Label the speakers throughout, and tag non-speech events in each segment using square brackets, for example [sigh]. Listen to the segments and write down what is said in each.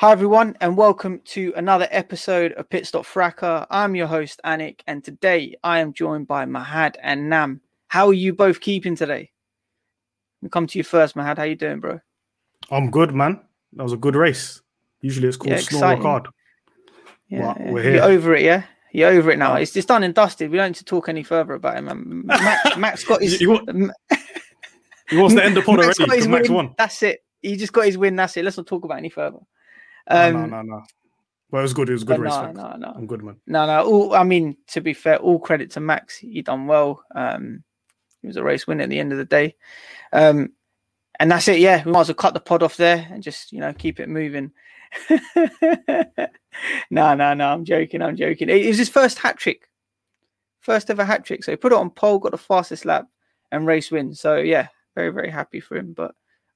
Speaker 1: Hi, everyone, and welcome to another episode of Pit Stop Fracas. I'm your host, Anik, and today I am joined by Mahad and Nam. How are you both keeping today? We come to you first, Mahad. How you doing, bro?
Speaker 2: I'm good, man. That was a good race. Usually it's called
Speaker 1: Yeah, exciting.
Speaker 2: Card.
Speaker 1: Yeah, yeah.
Speaker 2: we're here.
Speaker 1: You're over it, yeah? You're over it now. It's just done and dusted. We don't need to talk any further about it, man. Um, Max, [laughs] Max got his.
Speaker 2: You- you want- He wants to end the pod already Max
Speaker 1: win.
Speaker 2: won.
Speaker 1: That's it. He just got his win. That's it. Let's not talk about it any further.
Speaker 2: No,
Speaker 1: Um,
Speaker 2: no, no, no. But it was good. It was a good race.
Speaker 1: no, no, no.
Speaker 2: I'm good, man.
Speaker 1: No, no. All, I mean, to be fair, all credit to Max. He done well. Um, he was a race winner at the end of the day. Um, and that's it. Yeah, we might as well cut the pod off there and just you know keep it moving. [laughs] no, no, no. I'm joking. I'm joking. It was his first hat trick, first ever hat trick. So he put it on pole, got the fastest lap, and race win. So yeah, very very happy for him. But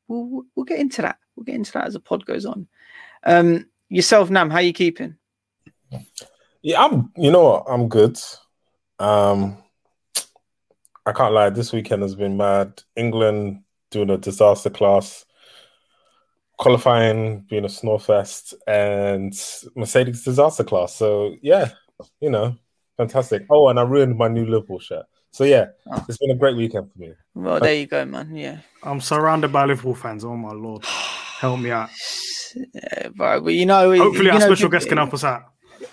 Speaker 1: we'll we'll- we'll get into that. We'll get into that as the pod goes on. Um, yourself, Nam, how are you keeping?
Speaker 3: Yeah, I'm. You know what? I'm good. Um, I can't lie. This weekend has been mad. England doing a disaster class, qualifying being a snorefest, and Mercedes disaster class. So yeah, you know, fantastic. Oh, and I ruined my new Liverpool shirt. So yeah,
Speaker 1: Oh.
Speaker 3: it's been a great weekend for me.
Speaker 1: Well, there you go, man. Yeah.
Speaker 2: I'm surrounded by Liverpool fans. Oh, my Lord. [sighs] Help me out.
Speaker 1: Yeah, but, but you know,
Speaker 2: Hopefully,
Speaker 1: you
Speaker 2: our
Speaker 1: know,
Speaker 2: special guest can help us out.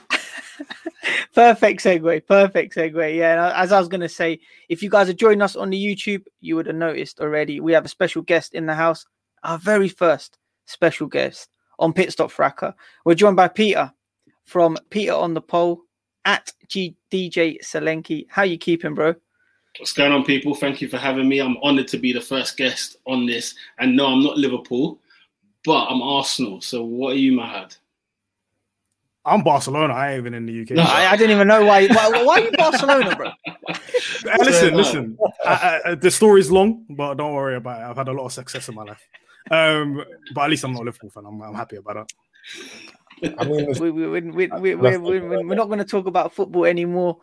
Speaker 2: [laughs]
Speaker 1: Perfect segue. Perfect segue. Yeah. As I was going to say, if you guys are joining us on the YouTube, you would have noticed already we have a special guest in the house. Our very first special guest on Pit Stop Fracas. We're joined by Peter from Peter on the Pole at G- DJ Selenki. How you keeping, bro?
Speaker 4: What's going on, people? Thank you for having me. I'm honoured to be the first guest on this. And no, I'm not Liverpool, but I'm Arsenal. So what are you, mad?
Speaker 2: I'm Barcelona. I ain't even in the UK.
Speaker 4: No,
Speaker 1: I, I didn't even know why. Why, why are you Barcelona, bro?
Speaker 2: Hey, [laughs] listen, listen. I, I, the story's long, but don't worry about it. I've had a lot of success in my life. Um, but at least I'm not a Liverpool fan. I'm, I'm happy about that.
Speaker 3: I mean,
Speaker 1: we, we, we, we, we, we, we, we, we're not going to talk about football anymore.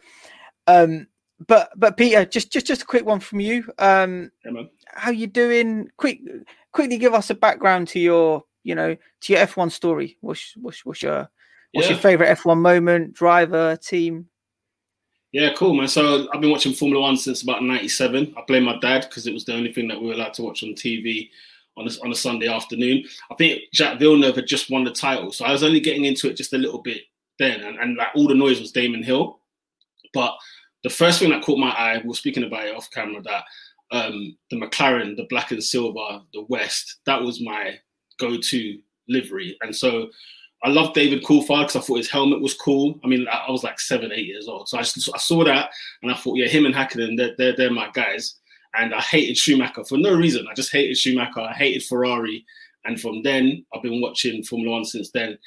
Speaker 1: Um, but but Peter, just just just a quick one from you. Um,
Speaker 4: Yeah, man.
Speaker 1: How you doing? Quick, quickly give us a background to your you know to your F1 story. What's what's, what's your what's your favorite F1 moment, driver, team?
Speaker 4: Yeah, cool, man. So I've been watching Formula One since about '97. I blame my dad because it was the only thing that we were allowed to watch on TV on a, on a Sunday afternoon. I think Jacques Villeneuve had just won the title, so I was only getting into it just a little bit then, and, and like all the noise was Damon Hill. But the first thing that caught my eye, we were speaking about it off camera, that um, the McLaren, the black and silver, the West, that was my go-to livery, and so I love David Coulthard because I thought his helmet was cool. I mean, I I was like seven, eight years old, so I, just, I saw that and I thought, yeah, him and Hakkinen, they're, they're they're my guys. And I hated Schumacher for no reason. I just hated Schumacher. I hated Ferrari, and from then I've been watching Formula One since then.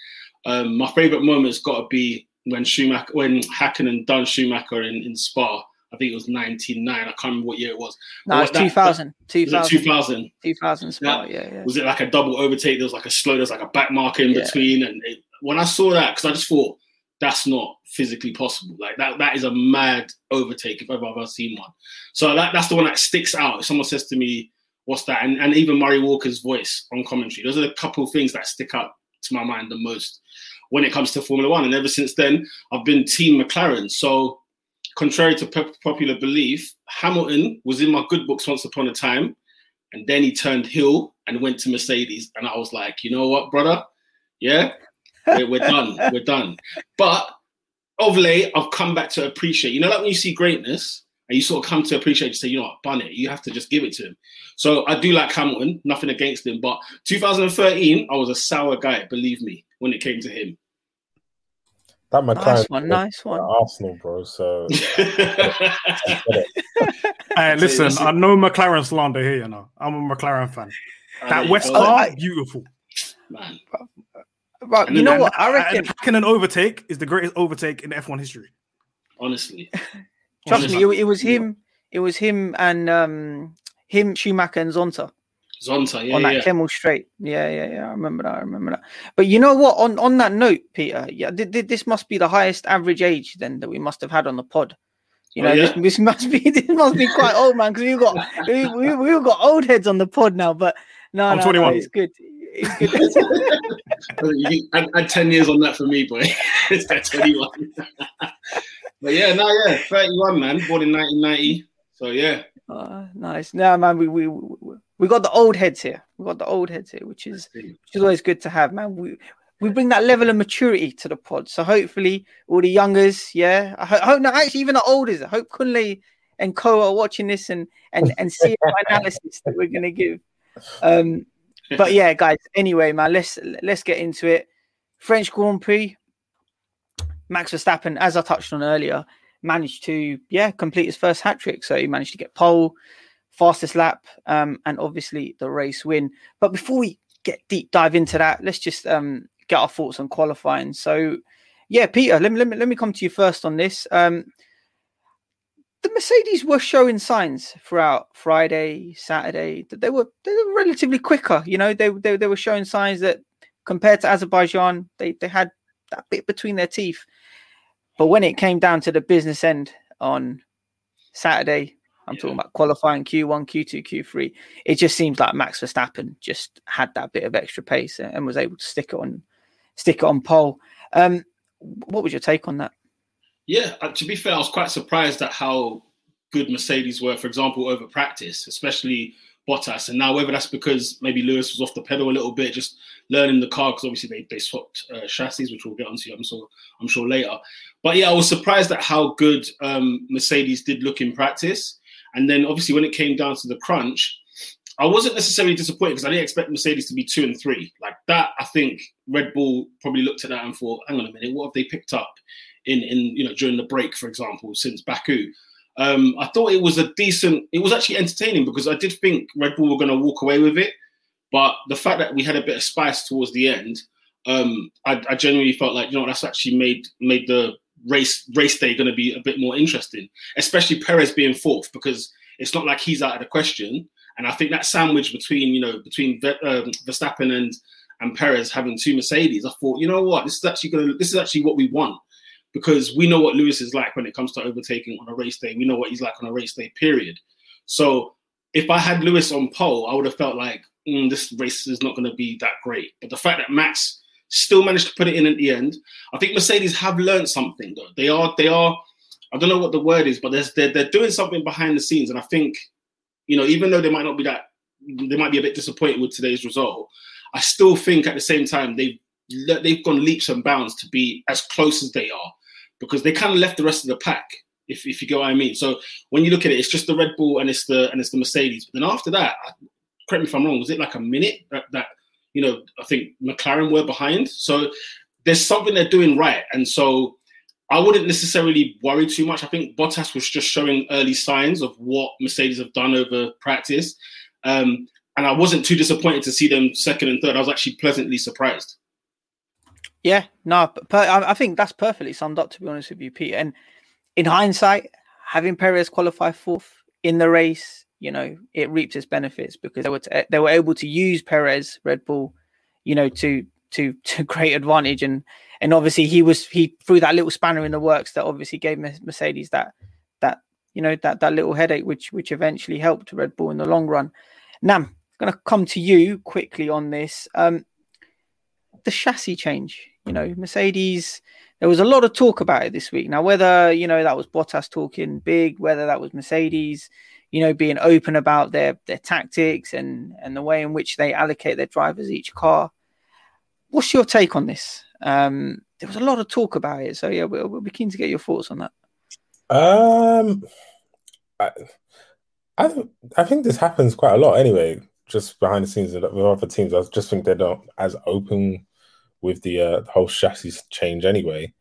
Speaker 4: Um, my favorite moment's got to be when Schumacher, when Hakkinen done Schumacher in, in Spa. I think it was 99. I can't remember what year it was.
Speaker 1: No, it's
Speaker 4: That-
Speaker 1: 2000,
Speaker 4: Was it
Speaker 1: 2000,
Speaker 4: 2000?
Speaker 1: 2000 Spa. Yeah, yeah.
Speaker 4: was it like a double overtake? There was like a slow, there's like a back marker in
Speaker 1: Yeah.
Speaker 4: between. And it, when I saw that, because I just thought that's not physically possible. Like that, that is a mad overtake if ever I've ever seen one. So that, that's the one that sticks out. If someone says to me, what's that? And, and even Murray Walker's voice on commentary. Those are the couple of things that stick out to my mind the most when it comes to Formula One. And ever since then, I've been Team McLaren. So, contrary to popular belief, Hamilton was in my good books once upon a time, and then he turned heel and went to Mercedes. And I was like, you know what, brother? Yeah, we're, we're done. We're done. But of late, I've come back to appreciate. You know, like when you see greatness and you sort of come to appreciate, you say, you know what, bun it. You have to just give it to him. So I do like Hamilton, nothing against him. But 2013, I was a sour guy, believe me, when it came to him.
Speaker 3: That McLaren,
Speaker 1: nice one, nice one.
Speaker 3: Arsenal, bro. So, [laughs]
Speaker 2: hey, listen, I know McLaren slander here. You know, I'm a McLaren fan. That West car, beautiful,
Speaker 4: man.
Speaker 1: Right, you know what? I reckon
Speaker 2: can an overtake is the greatest overtake in F1 history.
Speaker 4: Honestly,
Speaker 1: trust Honestly. me, it, it, was him. It was him and um him, Schumacher, and Zonta.
Speaker 4: Zonta, yeah,
Speaker 1: on that
Speaker 4: yeah.
Speaker 1: Kemmel Straight. Yeah, yeah, yeah. I remember that. I remember that. But you know what? On on that note, Peter, yeah, th- th- this must be the highest average age then that we must have had on the pod. You know, oh, yeah? this, this, must be [laughs] this must be quite old, man, because we've got we, we we've got old heads on the pod now. But no, I'm no, 21. No, it's good. [laughs]
Speaker 4: add, add 10 years on that for me, boy. [laughs] it's at 21. but yeah, no, yeah, 31, man, born in 1990. So yeah.
Speaker 1: Uh, nice. No, man, we, we we got the old heads here. We got the old heads here, which is which is always good to have, man. We we bring that level of maturity to the pod. So hopefully, all the youngers, yeah, I hope no, actually even the olders. I hope Kunle and Co are watching this and and and see the [laughs] analysis that we're gonna give. Um, but yeah, guys. Anyway, man, let's let's get into it. French Grand Prix. Max Verstappen, as I touched on earlier, managed to yeah complete his first hat trick. So he managed to get pole, fastest lap, um, and obviously the race win. But before we get deep dive into that, let's just um, get our thoughts on qualifying. So yeah, Peter, let me let me let me come to you first on this. Um, the Mercedes were showing signs throughout Friday, Saturday that they were they were relatively quicker. You know, they they, they were showing signs that compared to Azerbaijan, they they had that bit between their teeth. But when it came down to the business end on Saturday, I'm yeah. talking about qualifying Q1, Q2, Q3. It just seems like Max Verstappen just had that bit of extra pace and was able to stick it on, stick it on pole. Um, what was your take on that?
Speaker 4: Yeah, uh, to be fair, I was quite surprised at how good Mercedes were, for example, over practice, especially Bottas. And now, whether that's because maybe Lewis was off the pedal a little bit, just learning the car, because obviously they, they swapped uh, chassis, which we'll get onto, I'm sure, I'm sure later. But yeah, I was surprised at how good um, Mercedes did look in practice. And then obviously when it came down to the crunch, I wasn't necessarily disappointed because I didn't expect Mercedes to be two and three. Like that, I think Red Bull probably looked at that and thought, hang on a minute, what have they picked up in, in you know, during the break, for example, since Baku? Um, I thought it was a decent, it was actually entertaining because I did think Red Bull were going to walk away with it. But the fact that we had a bit of spice towards the end, um, I, I genuinely felt like, you know, that's actually made made the race race day going to be a bit more interesting, especially Perez being fourth because it's not like he's out of the question. And I think that sandwich between you know between um, Verstappen and and Perez having two Mercedes, I thought you know what this is actually going to this is actually what we want because we know what Lewis is like when it comes to overtaking on a race day. We know what he's like on a race day. Period. So if I had Lewis on pole, I would have felt like mm, this race is not going to be that great. But the fact that Max still managed to put it in at the end. I think Mercedes have learned something though. They are they are I don't know what the word is, but they're they're doing something behind the scenes, and I think you know even though they might not be that they might be a bit disappointed with today's result. I still think at the same time they've they've gone leaps and bounds to be as close as they are because they kind of left the rest of the pack. If, if you get what I mean. So when you look at it, it's just the Red Bull and it's the and it's the Mercedes. But then after that, correct me if I'm wrong, was it like a minute that, that you know, I think McLaren were behind. So there's something they're doing right. And so I wouldn't necessarily worry too much. I think Bottas was just showing early signs of what Mercedes have done over practice. Um, and I wasn't too disappointed to see them second and third. I was actually pleasantly surprised.
Speaker 1: Yeah, no, per- I think that's perfectly summed up, to be honest with you, Pete. And in hindsight, having Perez qualify fourth in the race you know, it reaped its benefits because they were t- they were able to use Perez, Red Bull, you know, to to [laughs] to great advantage, and and obviously he was he threw that little spanner in the works that obviously gave Mercedes that that you know that that little headache, which which eventually helped Red Bull in the long run. Nam, going to come to you quickly on this. Um, the chassis change, you know, Mercedes. There was a lot of talk about it this week. Now, whether you know that was Bottas talking big, whether that was Mercedes, you know, being open about their their tactics and and the way in which they allocate their drivers each car. What's your take on this? Um, there was a lot of talk about it, so yeah, we'll, we'll be keen to get your thoughts on that.
Speaker 3: Um, I, I, I think this happens quite a lot anyway, just behind the scenes with other teams. I just think they're not as open with the, uh, the whole chassis change anyway.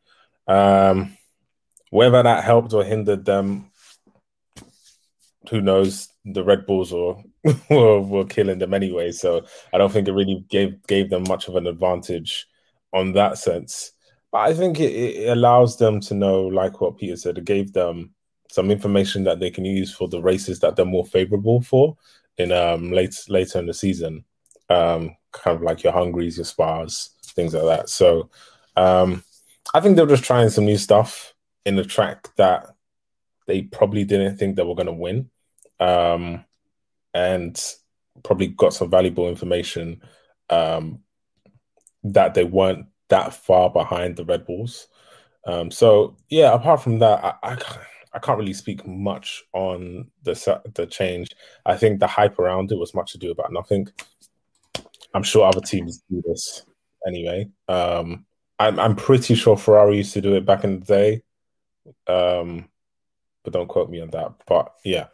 Speaker 3: Um, whether that helped or hindered them, who knows? The Red Bulls were, [laughs] were, were killing them anyway, so I don't think it really gave gave them much of an advantage on that sense. But I think it, it allows them to know, like what Peter said, it gave them some information that they can use for the races that they're more favorable for in um late later in the season. Um, kind of like your Hungries, your Spas, things like that. So um I think they're just trying some new stuff in a track that they probably didn't think they were gonna win. Um and probably got some valuable information um that they weren't that far behind the Red Bulls. Um, so yeah, apart from that, I, I, I can't really speak much on the the change. I think the hype around it was much to do about nothing. I'm sure other teams do this anyway. Um, I'm I'm pretty sure Ferrari used to do it back in the day, um, but don't quote me on that. But yeah,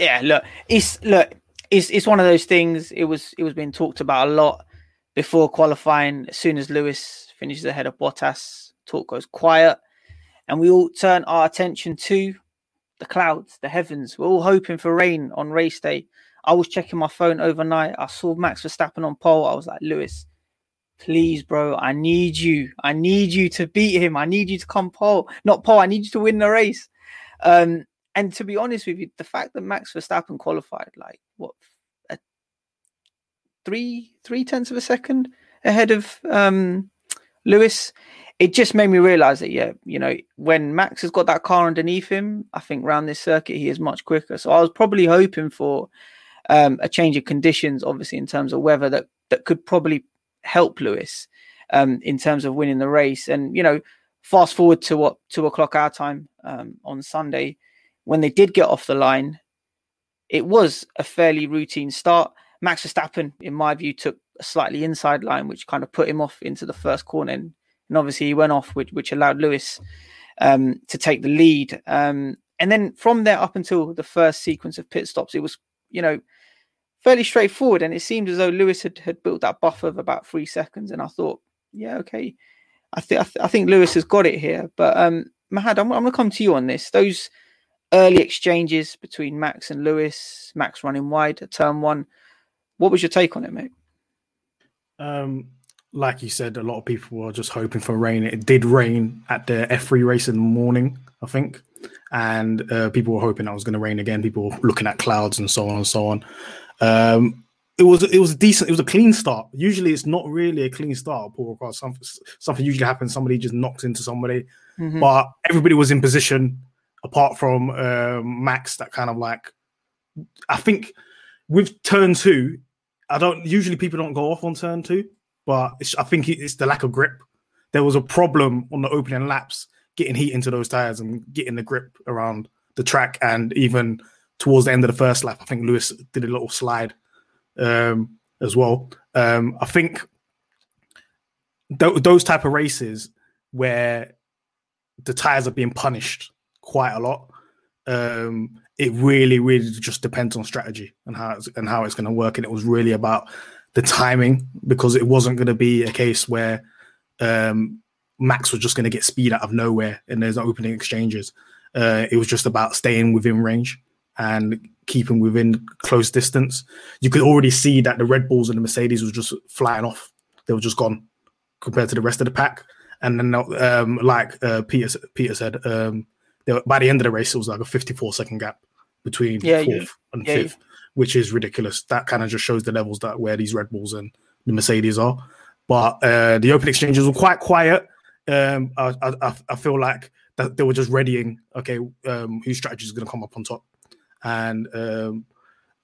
Speaker 1: yeah. Look, it's look, it's it's one of those things. It was it was being talked about a lot before qualifying. As soon as Lewis finishes ahead of Bottas, talk goes quiet, and we all turn our attention to the clouds, the heavens. We're all hoping for rain on race day. I was checking my phone overnight. I saw Max Verstappen on pole. I was like, Lewis, please, bro, I need you. I need you to beat him. I need you to come pole, not pole. I need you to win the race. Um, and to be honest with you, the fact that Max Verstappen qualified like what three three tenths of a second ahead of um, Lewis. It just made me realize that, yeah, you know, when Max has got that car underneath him, I think round this circuit he is much quicker. So I was probably hoping for um, a change of conditions, obviously in terms of weather that that could probably help Lewis um, in terms of winning the race. And you know, fast forward to what two o'clock our time um, on Sunday when they did get off the line, it was a fairly routine start. Max Verstappen, in my view, took a slightly inside line, which kind of put him off into the first corner. And, and obviously, he went off, which, which allowed Lewis um, to take the lead. Um, and then from there up until the first sequence of pit stops, it was, you know, fairly straightforward. And it seemed as though Lewis had, had built that buffer of about three seconds. And I thought, yeah, okay. I, th- I, th- I think Lewis has got it here. But um, Mahad, I'm, I'm going to come to you on this. Those early exchanges between Max and Lewis, Max running wide at turn one, what was your take on it, mate?
Speaker 2: Um, like you said, a lot of people were just hoping for rain. It did rain at the F3 race in the morning, I think, and uh, people were hoping that was going to rain again. People were looking at clouds and so on and so on. Um, it was it was a decent. It was a clean start. Usually, it's not really a clean start. Paul across something something usually happens. Somebody just knocks into somebody, mm-hmm. but everybody was in position apart from uh, Max. That kind of like, I think with turn two, I don't usually people don't go off on turn two, but I think it's the lack of grip. There was a problem on the opening laps getting heat into those tires and getting the grip around the track, and even towards the end of the first lap, I think Lewis did a little slide um, as well. Um, I think th- those type of races where the tires are being punished quite a lot. Um, it really, really just depends on strategy and how it's, and how it's going to work. And it was really about the timing because it wasn't going to be a case where um, Max was just going to get speed out of nowhere and there's opening exchanges. Uh, it was just about staying within range and keeping within close distance. You could already see that the Red Bulls and the Mercedes was just flying off. They were just gone compared to the rest of the pack. And then, um, like uh, Peter Peter said, um, were, by the end of the race, it was like a 54 second gap between yeah, fourth yeah. and yeah, fifth, which is ridiculous. That kind of just shows the levels that where these Red Bulls and the Mercedes are. But uh, the open exchanges were quite quiet. Um, I, I, I, feel like that they were just readying. Okay, um, whose strategy is going to come up on top, and um,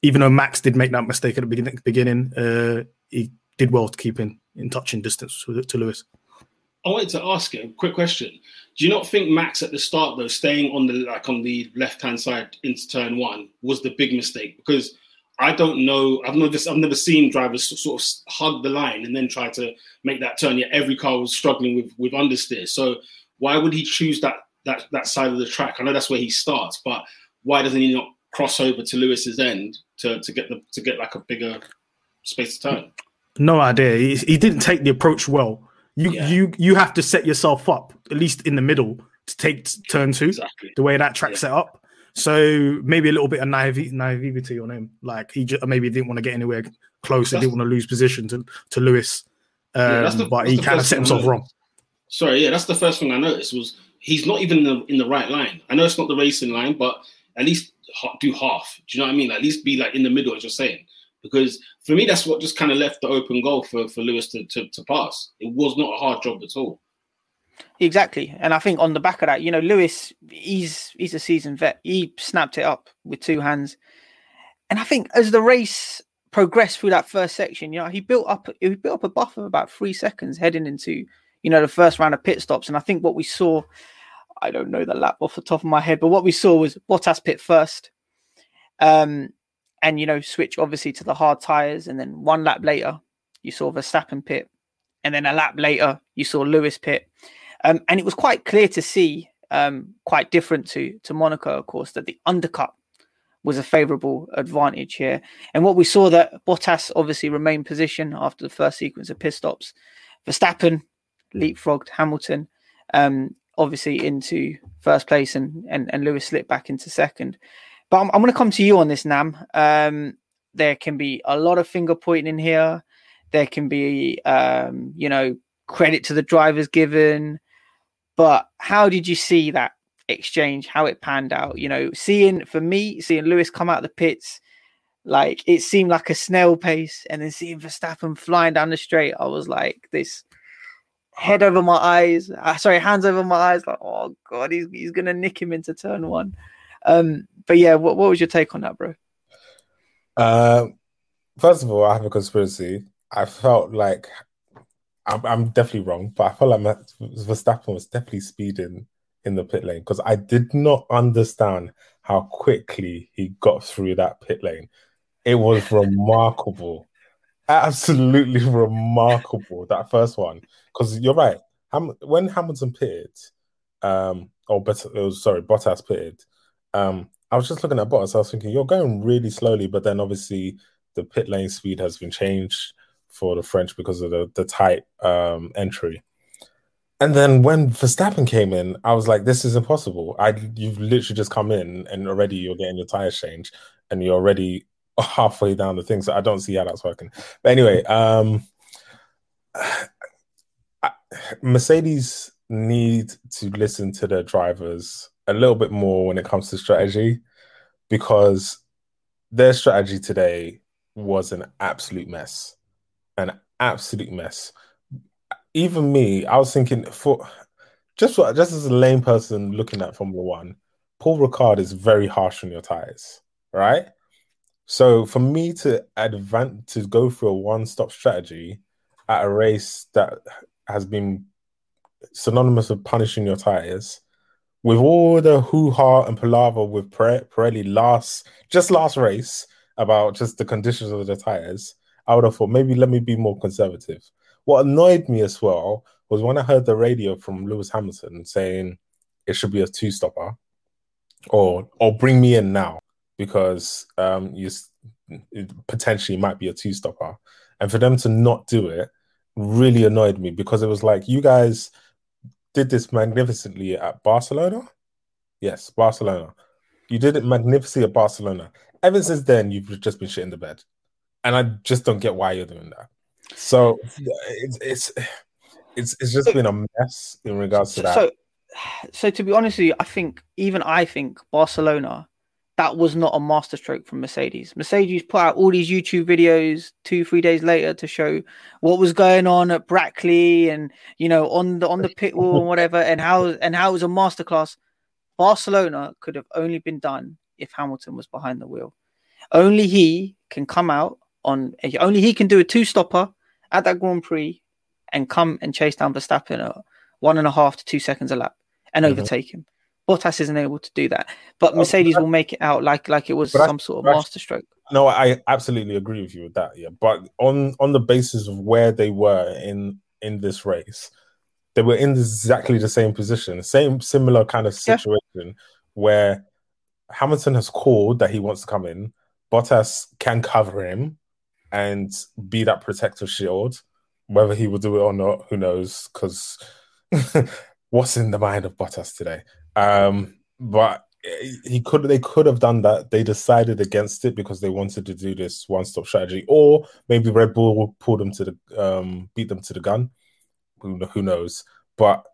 Speaker 2: even though Max did make that mistake at the beginning, beginning uh, he did well to keep in, in touching distance to, to Lewis.
Speaker 4: I wanted to ask a quick question. Do you not think Max at the start though, staying on the like on the left hand side into turn one was the big mistake? Because I don't know. I've never I've never seen drivers sort of hug the line and then try to make that turn. Yet every car was struggling with with understeer. So why would he choose that that that side of the track? I know that's where he starts, but why doesn't he not cross over to Lewis's end to to get the to get like a bigger space to turn?
Speaker 2: No idea. He, he didn't take the approach well. You yeah. you you have to set yourself up at least in the middle to take turn two. Exactly. The way that track yeah. set up. So maybe a little bit of naivety, naivety on him. Like he just maybe didn't want to get anywhere close. He didn't want to lose position to to Lewis. Um, yeah, the, but he kind of set himself wrong.
Speaker 4: Sorry, yeah, that's the first thing I noticed was he's not even in the, in the right line. I know it's not the racing line, but at least do half. Do you know what I mean? At least be like in the middle, as you're saying. Because for me, that's what just kind of left the open goal for, for Lewis to, to, to pass. It was not a hard job at all.
Speaker 1: Exactly, and I think on the back of that, you know, Lewis, he's he's a seasoned vet. He snapped it up with two hands, and I think as the race progressed through that first section, you know, he built up he built up a buffer of about three seconds heading into you know the first round of pit stops, and I think what we saw, I don't know the lap off the top of my head, but what we saw was Bottas pit first, um, and you know switch obviously to the hard tires, and then one lap later you saw Verstappen pit, and then a lap later you saw Lewis pit, um, and it was quite clear to see, um, quite different to to Monaco, of course, that the undercut was a favourable advantage here. And what we saw that Bottas obviously remained position after the first sequence of pit stops. Verstappen leapfrogged Hamilton, um, obviously into first place, and, and and Lewis slipped back into second. But I'm, I'm going to come to you on this, Nam. Um, there can be a lot of finger pointing in here. There can be, um, you know, credit to the drivers given. But how did you see that exchange? How it panned out? You know, seeing for me, seeing Lewis come out of the pits, like it seemed like a snail pace, and then seeing Verstappen flying down the straight, I was like, this head over my eyes. Uh, sorry, hands over my eyes. Like, oh god, he's he's gonna nick him into turn one. Um, but yeah, what what was your take on that, bro?
Speaker 3: Uh, first of all, I have a conspiracy. I felt like I'm, I'm definitely wrong, but I felt like Verstappen was definitely speeding in the pit lane because I did not understand how quickly he got through that pit lane. It was [laughs] remarkable, absolutely remarkable. That first one, because you're right. Ham- when Hamilton pitted, um, or better, it was sorry, Bottas pitted. Um, I was just looking at Bottas. I was thinking, you're going really slowly, but then obviously the pit lane speed has been changed for the French because of the, the tight um, entry. And then when Verstappen came in, I was like, this is impossible. I you've literally just come in and already you're getting your tires changed and you're already [laughs] halfway down the thing. So I don't see how that's working. But anyway, um [sighs] Mercedes need to listen to their drivers a little bit more when it comes to strategy because their strategy today was an absolute mess an absolute mess. Even me, I was thinking for just just as a lame person looking at Formula One, Paul Ricard is very harsh on your tires, right? So for me to advance to go through a one-stop strategy at a race that has been synonymous with punishing your tires, with all the hoo-ha and palaver with Pirelli last just last race about just the conditions of the tires, I would have thought maybe let me be more conservative. What annoyed me as well was when I heard the radio from Lewis Hamilton saying it should be a two stopper or or bring me in now because um you potentially might be a two stopper. And for them to not do it really annoyed me because it was like you guys did this magnificently at Barcelona. Yes, Barcelona. You did it magnificently at Barcelona. Ever since then, you've just been shit in the bed and I just don't get why you're doing that. So it's it's it's, it's just been a mess in regards to that.
Speaker 1: So, so to be honest with you, I think even I think Barcelona that was not a masterstroke from Mercedes. Mercedes put out all these YouTube videos two, three days later to show what was going on at Brackley and you know on the on the pit wall and whatever, and how and how it was a masterclass. Barcelona could have only been done if Hamilton was behind the wheel. Only he can come out on. Only he can do a two stopper at that Grand Prix and come and chase down Verstappen at one and a half to two seconds a lap and mm-hmm. overtake him. Bottas isn't able to do that, but oh, Mercedes will make it out like like it was some sort of masterstroke.
Speaker 3: No, I absolutely agree with you with that. Yeah, but on on the basis of where they were in in this race, they were in exactly the same position, same similar kind of situation yeah. where Hamilton has called that he wants to come in. Bottas can cover him and be that protective shield. Whether he will do it or not, who knows? Because [laughs] what's in the mind of Bottas today? Um, but he could they could have done that. They decided against it because they wanted to do this one stop strategy, or maybe Red Bull pulled them to the um, beat them to the gun. Who, who knows? But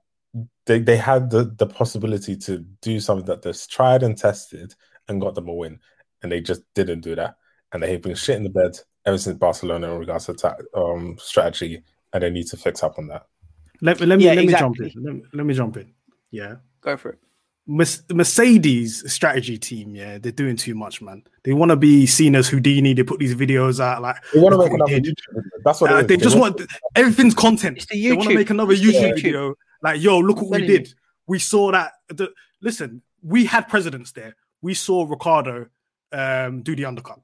Speaker 3: they they had the the possibility to do something that they've tried and tested and got them a win, and they just didn't do that. And they've been shit in the bed ever since Barcelona in regards to ta- um, strategy, and they need to fix up on that.
Speaker 2: Let, let me yeah, let exactly. me jump in. Let let me jump in. Yeah,
Speaker 1: go for it.
Speaker 2: Mercedes strategy team, yeah, they're doing too much, man. They want to be seen as Houdini. They put these videos out like
Speaker 3: they want to make another YouTube. That's what uh,
Speaker 2: they just want. want everything's content. The they want to make another YouTube, YouTube, video. Like, yo, look what we did. We saw that. The, listen, we had precedents there. We saw Ricciardo um, do the undercut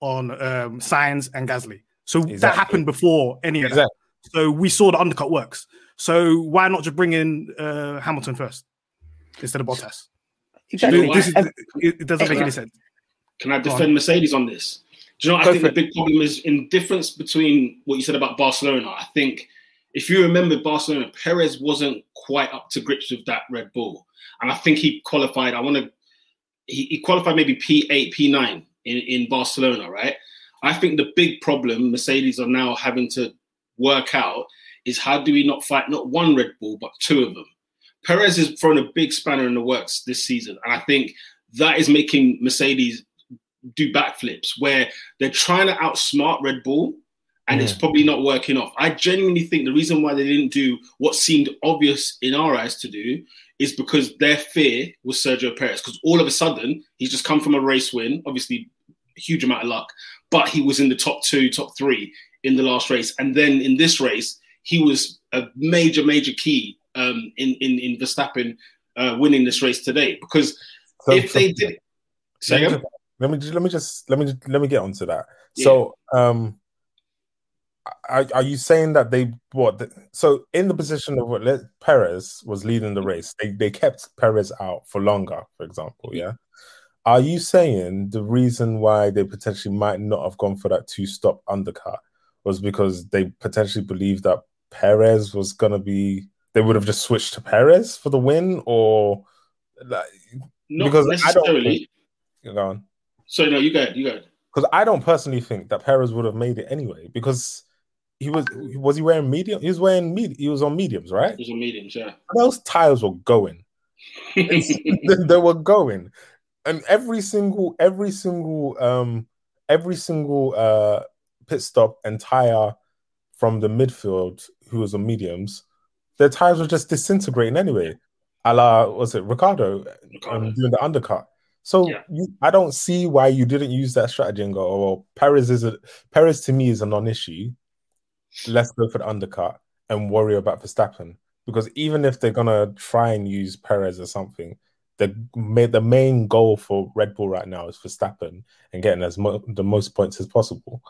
Speaker 2: on um, Sainz and Gasly. So exactly. that happened before any of exactly. that. So we saw the undercut works. So why not just bring in uh, Hamilton first? Instead of Bottas. Exactly. Is, it doesn't make any sense.
Speaker 4: Can I defend Mercedes on this? Do you know? I think the big problem is in difference between what you said about Barcelona. I think if you remember Barcelona, Perez wasn't quite up to grips with that Red Bull, and I think he qualified. I want to. He, he qualified maybe P eight, P nine in in Barcelona, right? I think the big problem Mercedes are now having to work out is how do we not fight not one Red Bull but two of them? Perez has thrown a big spanner in the works this season, and I think that is making Mercedes do backflips where they're trying to outsmart Red Bull, and yeah. it's probably not working off. I genuinely think the reason why they didn't do what seemed obvious in our eyes to do is because their fear was Sergio Perez. Because all of a sudden he's just come from a race win, obviously a huge amount of luck, but he was in the top two, top three in the last race, and then in this race he was a major, major key um, in in in Verstappen uh, winning this race today because so, if so, they did,
Speaker 3: say let, me just, let me let me just let me let me get onto that. Yeah. So, um, are, are you saying that they what? The, so in the position of what Perez was leading the race, they they kept Perez out for longer, for example, yeah. Are you saying the reason why they potentially might not have gone for that two stop undercut was because they potentially believed that Perez was going to be they would have just switched to Perez for the win, or like,
Speaker 4: not because necessarily.
Speaker 3: I don't go on.
Speaker 4: So no, you go. You go.
Speaker 3: Because I don't personally think that Perez would have made it anyway. Because he was was he wearing medium? He was wearing med- He was on mediums, right?
Speaker 4: He was on mediums. Yeah.
Speaker 3: Those tires were going. [laughs] they were going, and every single every single um every single uh pit stop and tire from the midfield who was on mediums their tires were just disintegrating anyway. A la, was it Ricciardo um, doing the undercut? So yeah. you, I don't see why you didn't use that strategy and go, oh, well, Perez is a Perez to me is a non-issue. Let's go for the undercut and worry about Verstappen. Because even if they're gonna try and use Perez or something, the the main goal for Red Bull right now is Verstappen and getting as mo- the most points as possible.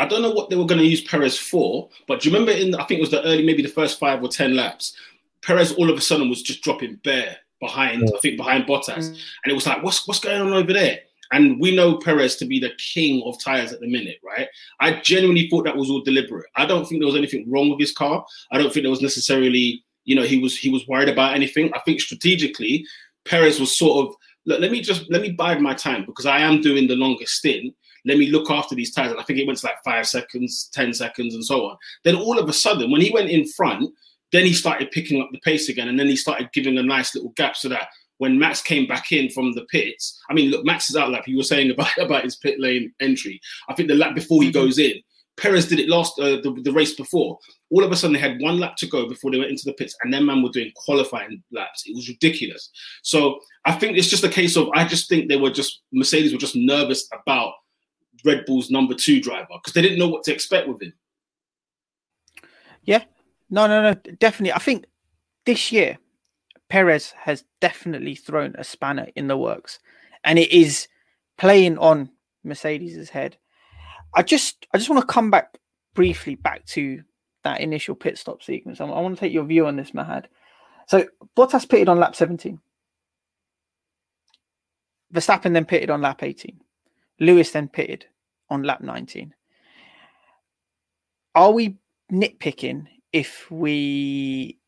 Speaker 4: I don't know what they were going to use Perez for, but do you remember in I think it was the early, maybe the first five or ten laps, Perez all of a sudden was just dropping bare behind, yeah. I think behind Bottas, mm. and it was like, what's what's going on over there? And we know Perez to be the king of tires at the minute, right? I genuinely thought that was all deliberate. I don't think there was anything wrong with his car. I don't think there was necessarily, you know, he was he was worried about anything. I think strategically, Perez was sort of look, let me just let me bide my time because I am doing the longest stint let me look after these tires. And I think it went to like five seconds, 10 seconds, and so on. Then all of a sudden, when he went in front, then he started picking up the pace again. And then he started giving a nice little gap so that when Max came back in from the pits, I mean, look, Max is out like you were saying [laughs] about, about his pit lane entry. I think the lap before he mm-hmm. goes in, Perez did it last uh, the, the race before. All of a sudden, they had one lap to go before they went into the pits, and then man were doing qualifying laps. It was ridiculous. So I think it's just a case of I just think they were just Mercedes were just nervous about Red Bull's number two driver because they didn't know what to expect with him.
Speaker 1: Yeah, no, no, no, definitely. I think this year Perez has definitely thrown a spanner in the works, and it is playing on Mercedes's head. I just, I just want to come back briefly back to that initial pit stop sequence. I, want to take your view on this, Mahad. So Bottas pitted on lap 17. Verstappen then pitted on lap 18. Lewis then pitted on lap 19. Are we nitpicking if we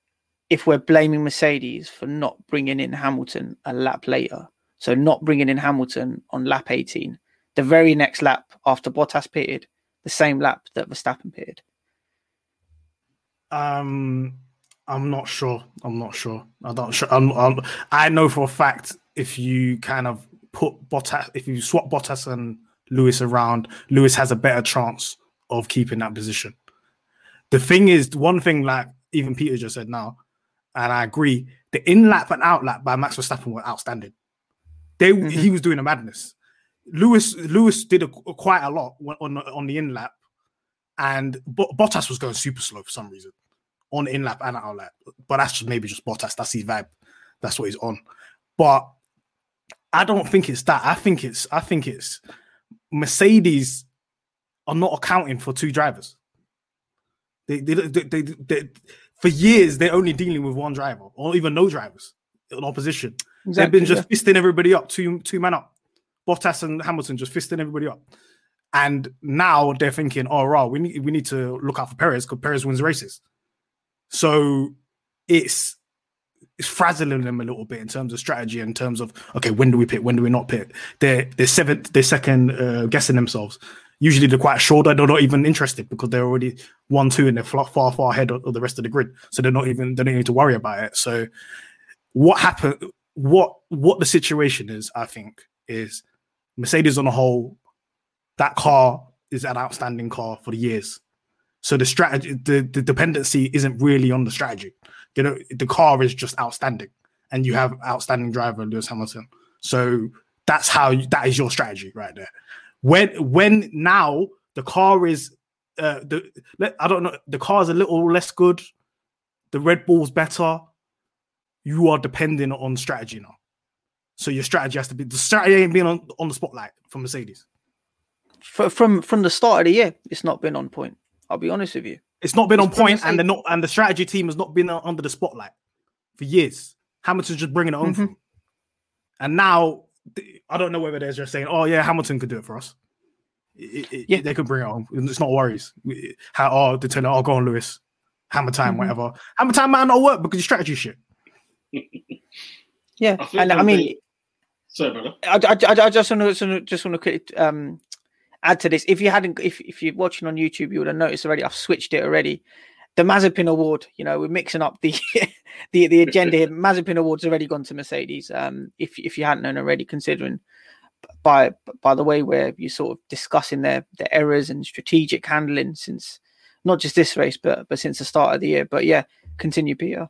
Speaker 1: if we're blaming Mercedes for not bringing in Hamilton a lap later? So not bringing in Hamilton on lap 18, the very next lap after Bottas pitted, the same lap that Verstappen pitted.
Speaker 2: Um, I'm not sure. I'm not sure. I don't sure. I'm, I'm, i know for a fact if you kind of put Bottas, if you swap Bottas and Lewis around, Lewis has a better chance of keeping that position. The thing is, one thing like even Peter just said now, and I agree, the in lap and out lap by Max Verstappen were outstanding. They mm-hmm. he was doing a madness. Lewis Lewis did a, quite a lot on on the in lap, and B- Bottas was going super slow for some reason on in lap and out lap. But that's just maybe just Bottas. That's his vibe. That's what he's on. But I don't think it's that. I think it's I think it's Mercedes are not accounting for two drivers. They they, they, they, they for years they're only dealing with one driver or even no drivers in opposition. Exactly, They've been just yeah. fisting everybody up, two two man up. Bottas and Hamilton just fisting everybody up. And now they're thinking, oh, right, we need we need to look out for Perez because Perez wins races. So it's it's frazzling them a little bit in terms of strategy, in terms of okay, when do we pick, when do we not pick? They're they're seventh, they're second, uh, guessing themselves. Usually they're quite short. They're not even interested because they're already one, two, and they're far, far, far ahead of, of the rest of the grid. So they're not even they don't need to worry about it. So what happened? What what the situation is? I think is Mercedes on the whole. That car is an outstanding car for the years. So the strategy, the, the dependency isn't really on the strategy. You know, the car is just outstanding, and you have outstanding driver Lewis Hamilton. So that's how you, that is your strategy right there. When when now the car is uh the I don't know the car is a little less good, the Red Bull's better. You are depending on strategy now. So your strategy has to be the strategy ain't being on, on the spotlight for Mercedes.
Speaker 1: From from the start of the year, it's not been on point. I'll be honest with you.
Speaker 2: It's not been it's on point, and the not and the strategy team has not been under the spotlight for years. Hamilton's just bringing it on, mm-hmm. and now I don't know whether they're just saying, "Oh yeah, Hamilton could do it for us." It, it, yeah, they could bring it on. It's not worries. How oh they turn it, oh go on Lewis, hammer time, mm-hmm. whatever. Hammer time might not work because your strategy shit. [laughs]
Speaker 1: yeah, I and I mean, sorry, brother. I, I, I just want to just want to um add to this. If you hadn't, if, if you're watching on YouTube, you would have noticed already. I've switched it already. The Mazepin Award, you know, we're mixing up the [laughs] the the agenda here. Mazepin Award's already gone to Mercedes. Um, if if you hadn't known already, considering by by the way where you're sort of discussing their their errors and strategic handling since not just this race, but but since the start of the year. But yeah, continue, Peter.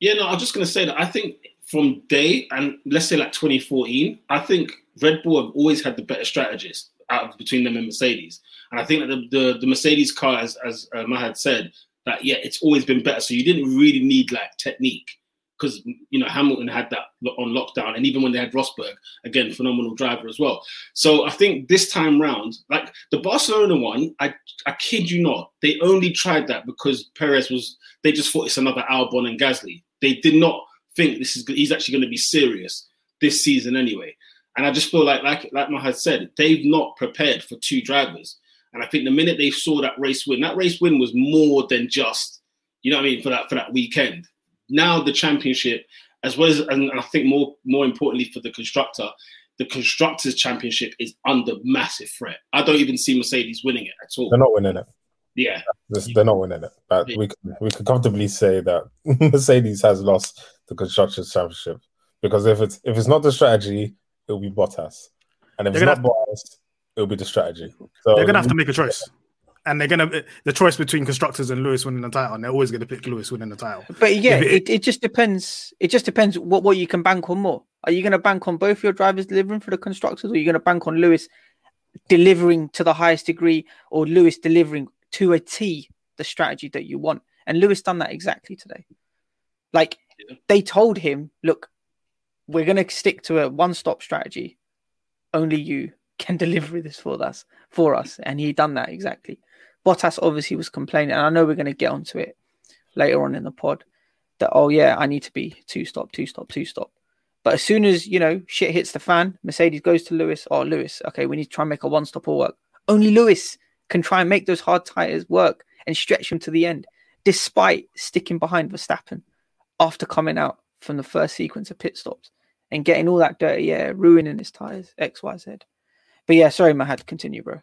Speaker 4: Yeah, no, I'm just to say that I think from day and let's say like 2014, I think Red Bull have always had the better strategists out of, between them and Mercedes. And I think that the, the, the Mercedes car, as, as uh, Mahad said, that yeah, it's always been better. So you didn't really need like technique because you know Hamilton had that on lockdown, and even when they had Rosberg, again phenomenal driver as well. So I think this time round, like the Barcelona one, I I kid you not, they only tried that because Perez was. They just thought it's another Albon and Gasly. They did not think this is he's actually going to be serious this season anyway. And I just feel like, like, like Mahad said, they've not prepared for two drivers. And I think the minute they saw that race win, that race win was more than just, you know what I mean, for that for that weekend. Now the championship, as well as, and I think more more importantly for the constructor, the constructors championship is under massive threat. I don't even see Mercedes winning it at all.
Speaker 3: They're not winning it.
Speaker 4: Yeah,
Speaker 3: they're not winning it. Uh, but we we could comfortably say that [laughs] Mercedes has lost the constructors championship because if it's if it's not the strategy, it'll be Bottas, and if they're it's not Bottas, it'll be the strategy.
Speaker 2: So they're gonna have to make a choice. and they're gonna the choice between constructors and Lewis winning the title, and they're always gonna pick Lewis winning the title.
Speaker 1: But yeah, it, it, it, just depends. It just depends what, what you can bank on more. Are you gonna bank on both your drivers delivering for the constructors, or are you gonna bank on Lewis delivering to the highest degree, or Lewis delivering to a T the strategy that you want? And Lewis done that exactly today. Like yeah. they told him, look, we're gonna stick to a one-stop strategy. Only you [laughs] can deliver this for us for us, and he done that exactly. Bottas obviously was complaining, and I know we're going to get onto it later on in the pod. That oh yeah, I need to be two stop, two stop, two stop. But as soon as you know shit hits the fan, Mercedes goes to Lewis. Oh Lewis, okay, we need to try and make a one stop all work. Only Lewis can try and make those hard tires work and stretch them to the end, despite sticking behind Verstappen after coming out from the first sequence of pit stops and getting all that dirty air, ruining his tires, X, Y, Z. But yeah, sorry, Mahad, continue, bro.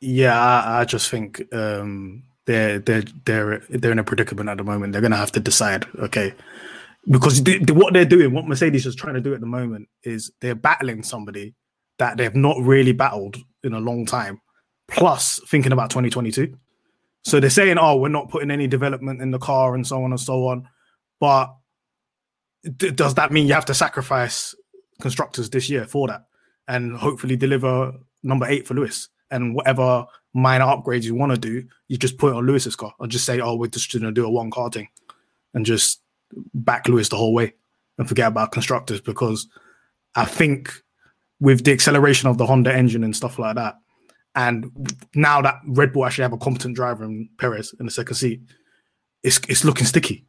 Speaker 2: Yeah, I, I just think um, they're they're they're they're in a predicament at the moment. They're gonna have to decide, okay, because the, the, what they're doing, what Mercedes is trying to do at the moment, is they're battling somebody that they've not really battled in a long time. Plus, thinking about 2022. So they're saying, "Oh, we're not putting any development in the car and so on and so on," but d- does that mean you have to sacrifice constructors this year for that? and hopefully deliver number eight for Lewis. And whatever minor upgrades you want to do, you just put it on Lewis's car or just say, oh, we're just going to do a one car thing and just back Lewis the whole way and forget about constructors because I think with the acceleration of the Honda engine and stuff like that, and now that Red Bull actually have a competent driver in Perez in the second seat, it's it's looking sticky.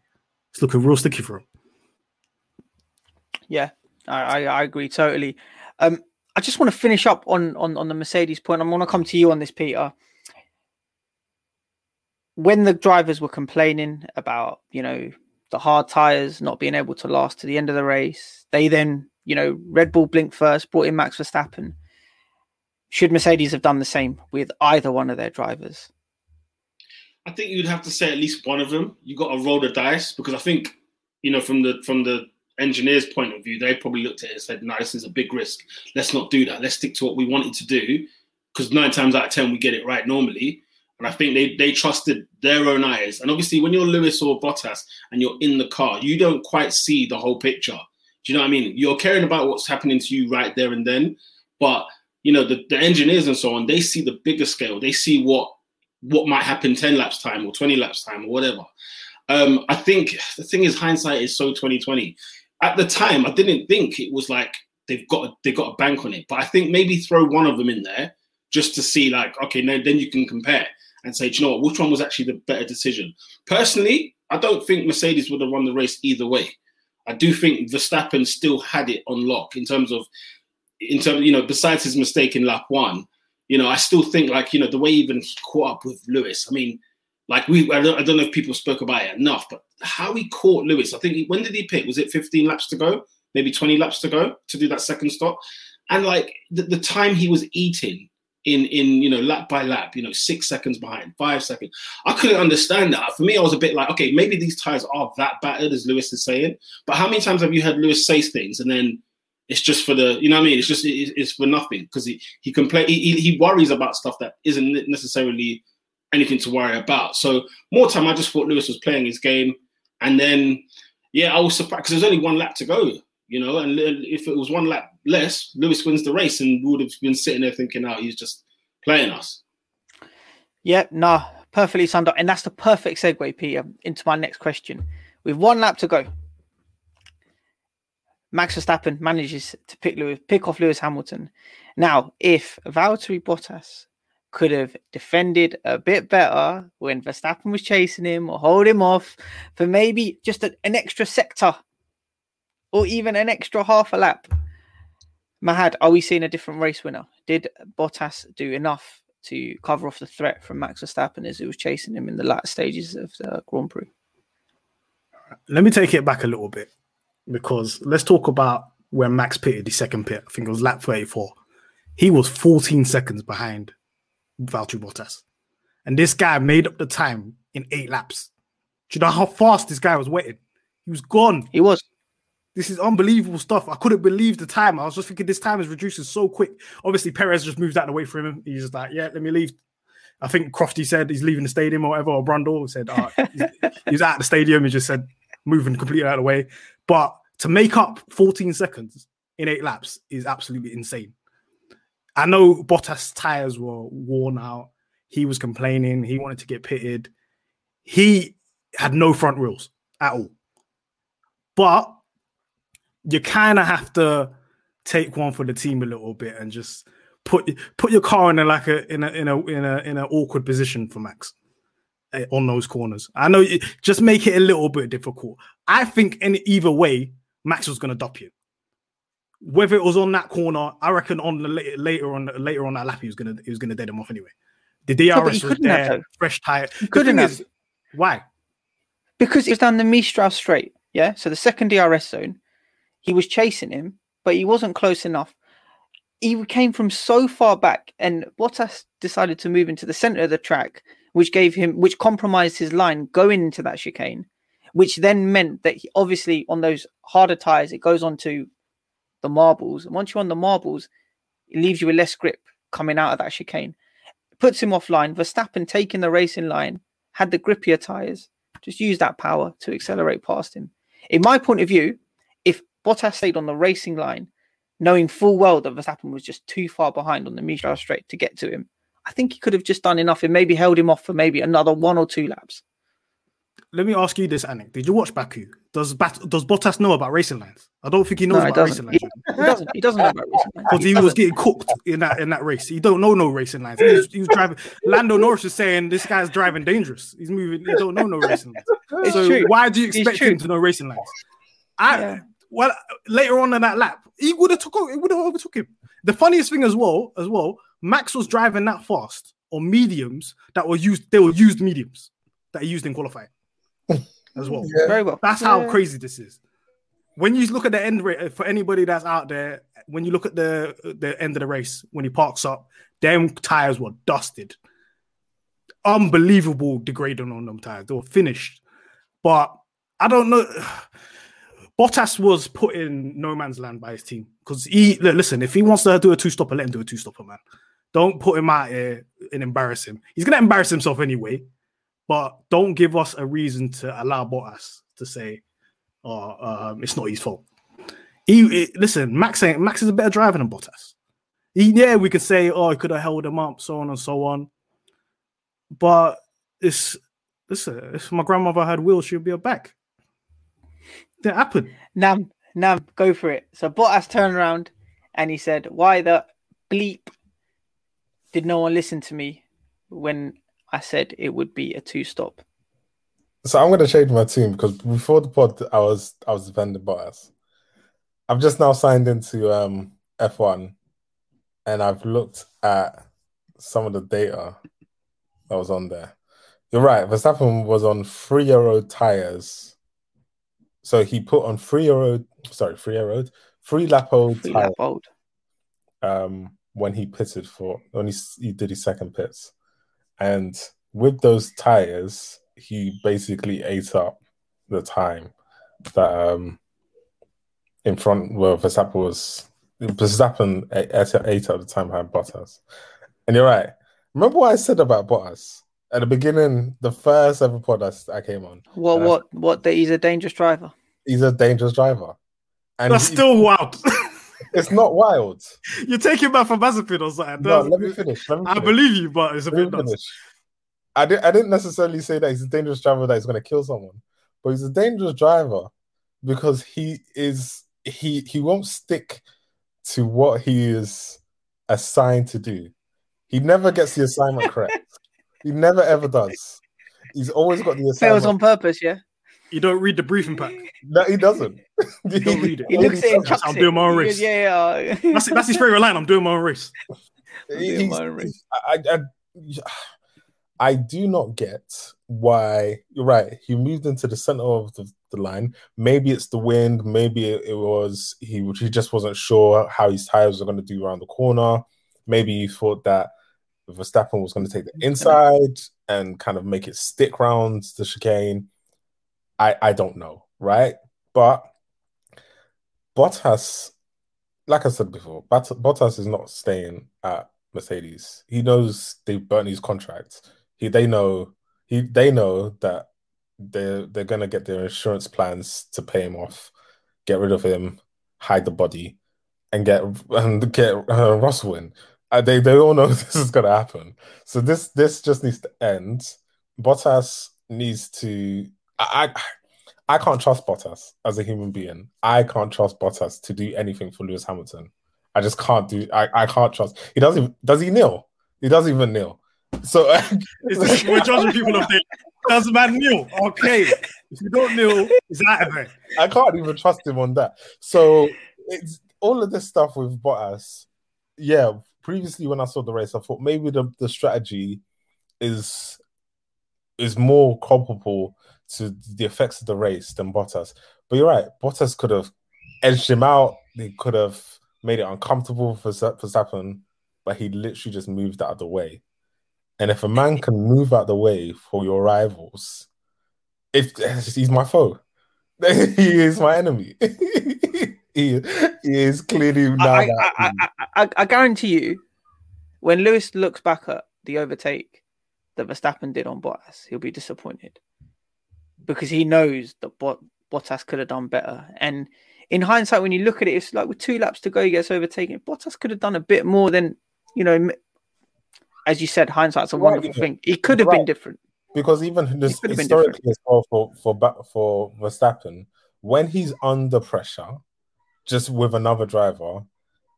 Speaker 2: It's looking real sticky for him.
Speaker 1: Yeah, I, I, agree totally. Um, I just want to finish up on on on the Mercedes point. I'm going to come to you on this, Peter. When the drivers were complaining about, you know, the hard tires not being able to last to the end of the race, they then, you know, Red Bull blinked first, brought in Max Verstappen. Should Mercedes have done the same with either one of their drivers?
Speaker 4: I think you'd have to say at least one of them. You got to roll the dice because I think, you know, from the from the engineers' point of view, they probably looked at it and said, "No, this is a big risk. Let's not do that. Let's stick to what we wanted to do." Because nine times out of ten, we get it right normally. And I think they they trusted their own eyes. And obviously, when you're Lewis or Bottas and you're in the car, you don't quite see the whole picture. Do you know what I mean? You're caring about what's happening to you right there and then, but you know the, the engineers and so on. They see the bigger scale. They see what what might happen ten laps time or twenty laps time or whatever. Um, I think the thing is, hindsight is so 2020 at the time, I didn't think it was like they've got a, they've got a bank on it. But I think maybe throw one of them in there just to see, like, okay, now then you can compare and say, do you know what, which one was actually the better decision. Personally, I don't think Mercedes would have won the race either way. I do think Verstappen still had it on lock in terms of, in terms, of, you know, besides his mistake in lap one, you know, I still think like, you know, the way even he caught up with Lewis. I mean, like we, I don't, know if people spoke about it enough, but how he caught Lewis. I think he, when did he pick? Was it 15 laps to go? Maybe 20 laps to go to do that second stop. And like the, the time he was eating in in you know lap by lap, you know six seconds behind, five seconds. I couldn't understand that. For me, I was a bit like, okay, maybe these tires are that battered as Lewis is saying. But how many times have you heard Lewis say things and then it's just for the you know what I mean? It's just it's for nothing because he he complain he, he worries about stuff that isn't necessarily anything to worry about. So more time, I just thought Lewis was playing his game, and then yeah, I was surprised because there's only one lap to go, you know, and if it was one lap less, Lewis wins the race, and we would have been sitting there thinking, "Oh, he's just playing us."
Speaker 1: Yeah, no, perfectly summed up, and that's the perfect segue, Peter, into my next question. With one lap to go, Max Verstappen manages to pick Lewis, pick off Lewis Hamilton. Now, if Valtteri Bottas could have defended a bit better when Verstappen was chasing him or hold him off for maybe just a, an extra sector or even an extra half a lap. Mahad, are we seeing a different race winner? Did Bottas do enough to cover off the threat from Max Verstappen as he was chasing him in the latter stages of the Grand Prix?
Speaker 2: Let me take it back a little bit because let's talk about when Max pitted the second pit. I think it was lap 34. He was 14 seconds behind Valtteri Bottas. And this guy made up the time in eight laps. Do you know how fast this guy was waiting? He was gone.
Speaker 1: He was.
Speaker 2: This is unbelievable stuff. I couldn't believe the time. I was just thinking this time is reducing so quick. Obviously, Perez just moved out of the way for him. He's just like, yeah, let me leave. I think Crofty said he's leaving the stadium or whatever, or Brundle said uh, [laughs] he's, at the stadium. He just said moving completely out of the way. But to make up 14 seconds in eight laps is absolutely insane. I know Bottas' tires were worn out. He was complaining. He wanted to get pitted. He had no front wheels at all. But you kind of have to take one for the team a little bit and just put put your car in a like a in a in a in a in an awkward position for Max eh, on those corners. I know just make it a little bit difficult. I think in either way, Max was going to dop you. Whether it was on that corner, I reckon on the later, later on later on that lap, he was gonna he was gonna dead him off anyway. The DRS was there, fresh tire.
Speaker 1: couldn't have. Is,
Speaker 2: why?
Speaker 1: Because he was down the Mistral straight. Yeah. So the second DRS zone, he was chasing him, but he wasn't close enough. He came from so far back, and Bottas decided to move into the center of the track, which gave him, which compromised his line going into that chicane, which then meant that he obviously on those harder tires, it goes on to the marbles. And once you're on the marbles, it leaves you with less grip coming out of that chicane. It puts him offline. Verstappen taking the racing line, had the grippier tires, just use that power to accelerate past him. In my point of view, if Bottas stayed on the racing line, knowing full well that Verstappen was just too far behind on the Mistral straight to get to him, I think he could have just done enough and maybe held him off for maybe another one or two laps.
Speaker 2: Let me ask you this, Anik. Did you watch Baku? Does Bat- does Bottas know about racing lines? I don't think he knows no, about racing lines.
Speaker 1: He, he, doesn't. He doesn't know about racing lines.
Speaker 2: Because he, he was getting cooked in that in that race. He don't know no racing lines. He was, he was driving. Lando Norris is saying this guy's driving dangerous. He's moving. He don't know no racing lines. It's so true. why do you expect him to know racing lines? I yeah. well later on in that lap, he would have took it would have overtook him. The funniest thing as well, as well, Max was driving that fast on mediums that were used. They were used mediums that he used in qualifying as well.
Speaker 1: Yeah. Very well.
Speaker 2: That's how crazy this is. When you look at the end rate for anybody that's out there, when you look at the the end of the race, when he parks up, them tires were dusted. Unbelievable degrading on them tires. They were finished. But I don't know. [sighs] Bottas was put in no man's land by his team because he listen. If he wants to do a two stopper, let him do a two stopper, man. Don't put him out here and embarrass him. He's gonna embarrass himself anyway. But don't give us a reason to allow Bottas to say, "Oh, um, it's not his fault." He, listen, Max ain't, Max is a better driver than Bottas. He, yeah, we could say, "Oh, he could have held him up," so on and so on. But it's listen. If my grandmother had wheels, she'd be a back. That happened.
Speaker 1: Nam, Nam, go for it. So Bottas turned around and he said, "Why the bleep did no one listen to me when I said it would be a two stop.
Speaker 3: So I'm going to change my team because before the pod, I was I was defending Bottas. I've just now signed into um, F1, and I've looked at some of the data that was on there. You're right. Verstappen was on three year old tires, so he put on three year old, sorry, three year old, three lap old,
Speaker 1: three lap old.
Speaker 3: Um, when he pitted for when he, he did his second pits. And with those tires, he basically ate up the time that um in front where Verstappen was Verstappen ate, ate up the time had Bottas. And you're right. Remember what I said about Bottas at the beginning, the first ever pod I, I came on.
Speaker 1: What? What? I, what? That he's a dangerous driver.
Speaker 3: He's a dangerous driver.
Speaker 2: And That's still wild. [laughs]
Speaker 3: it's not wild.
Speaker 2: You're taking back from Mazepin or something.
Speaker 3: No, let me finish. Let me
Speaker 2: finish. I believe you, but it's a let bit nuts.
Speaker 3: I, did, I didn't necessarily say that he's a dangerous driver that he's going to kill someone, but he's a dangerous driver because he is he he won't stick to what he is assigned to do. He never gets the assignment correct. [laughs] he never ever does. He's always got the assignment.
Speaker 1: Fails on purpose, yeah.
Speaker 2: You don't read the briefing pack.
Speaker 3: No, he doesn't. [laughs] [laughs]
Speaker 2: you don't read it.
Speaker 1: He looks at it
Speaker 2: I'm doing my own race.
Speaker 1: Yeah, yeah.
Speaker 2: Uh, that's, that's his favorite line. I'm doing my own race. [laughs]
Speaker 1: Doing my own race.
Speaker 3: I, I, I do not get why you're right. He moved into the center of the, the line. Maybe it's the wind. Maybe it, it, was he. He just wasn't sure how his tires were going to do around the corner. Maybe he thought that Verstappen was going to take the inside and kind of make it stick round the chicane. I I don't know, right? But Bottas, like I said before, Bottas is not staying at Mercedes. He knows they burnt his contract. He they know he they know that they're they're gonna get their insurance plans to pay him off, get rid of him, hide the body, and get and get uh, Russell in. Uh, they they all know [laughs] this is gonna happen. So this this just needs to end. Bottas needs to. I, I I can't trust Bottas as a human being. I can't trust Bottas to do anything for Lewis Hamilton. I just can't do. I, I can't trust. He doesn't. Does he kneel? He doesn't even kneel. So [laughs]
Speaker 2: we're judging people of does man kneel? Okay, if you don't kneel, it's out of it.
Speaker 3: I can't even trust him on that. So it's all of this stuff with Bottas. Yeah, previously when I saw the race, I thought maybe the, the strategy is is more culpable to the effects of the race than Bottas. But you're right, Bottas could have edged him out. He could have made it uncomfortable for Verstappen, but he literally just moved out of the way. And if a man [laughs] can move out the way for your rivals, if [sighs] he's my foe, [laughs] he is my enemy. [laughs] he, he, is clearly now. I,
Speaker 1: I, I, I, guarantee you, when Lewis looks back at the overtake that Verstappen did on Bottas, he'll be disappointed because he knows that Bot, Bottas could have done better. And in hindsight, when you look at it, it's like with two laps to go, he gets overtaken. Bottas could have done a bit more than you know as you said, hindsight's a wonderful thing. It could have right. been different
Speaker 3: because even this, historically as well for for for Verstappen, when he's under pressure, just with another driver,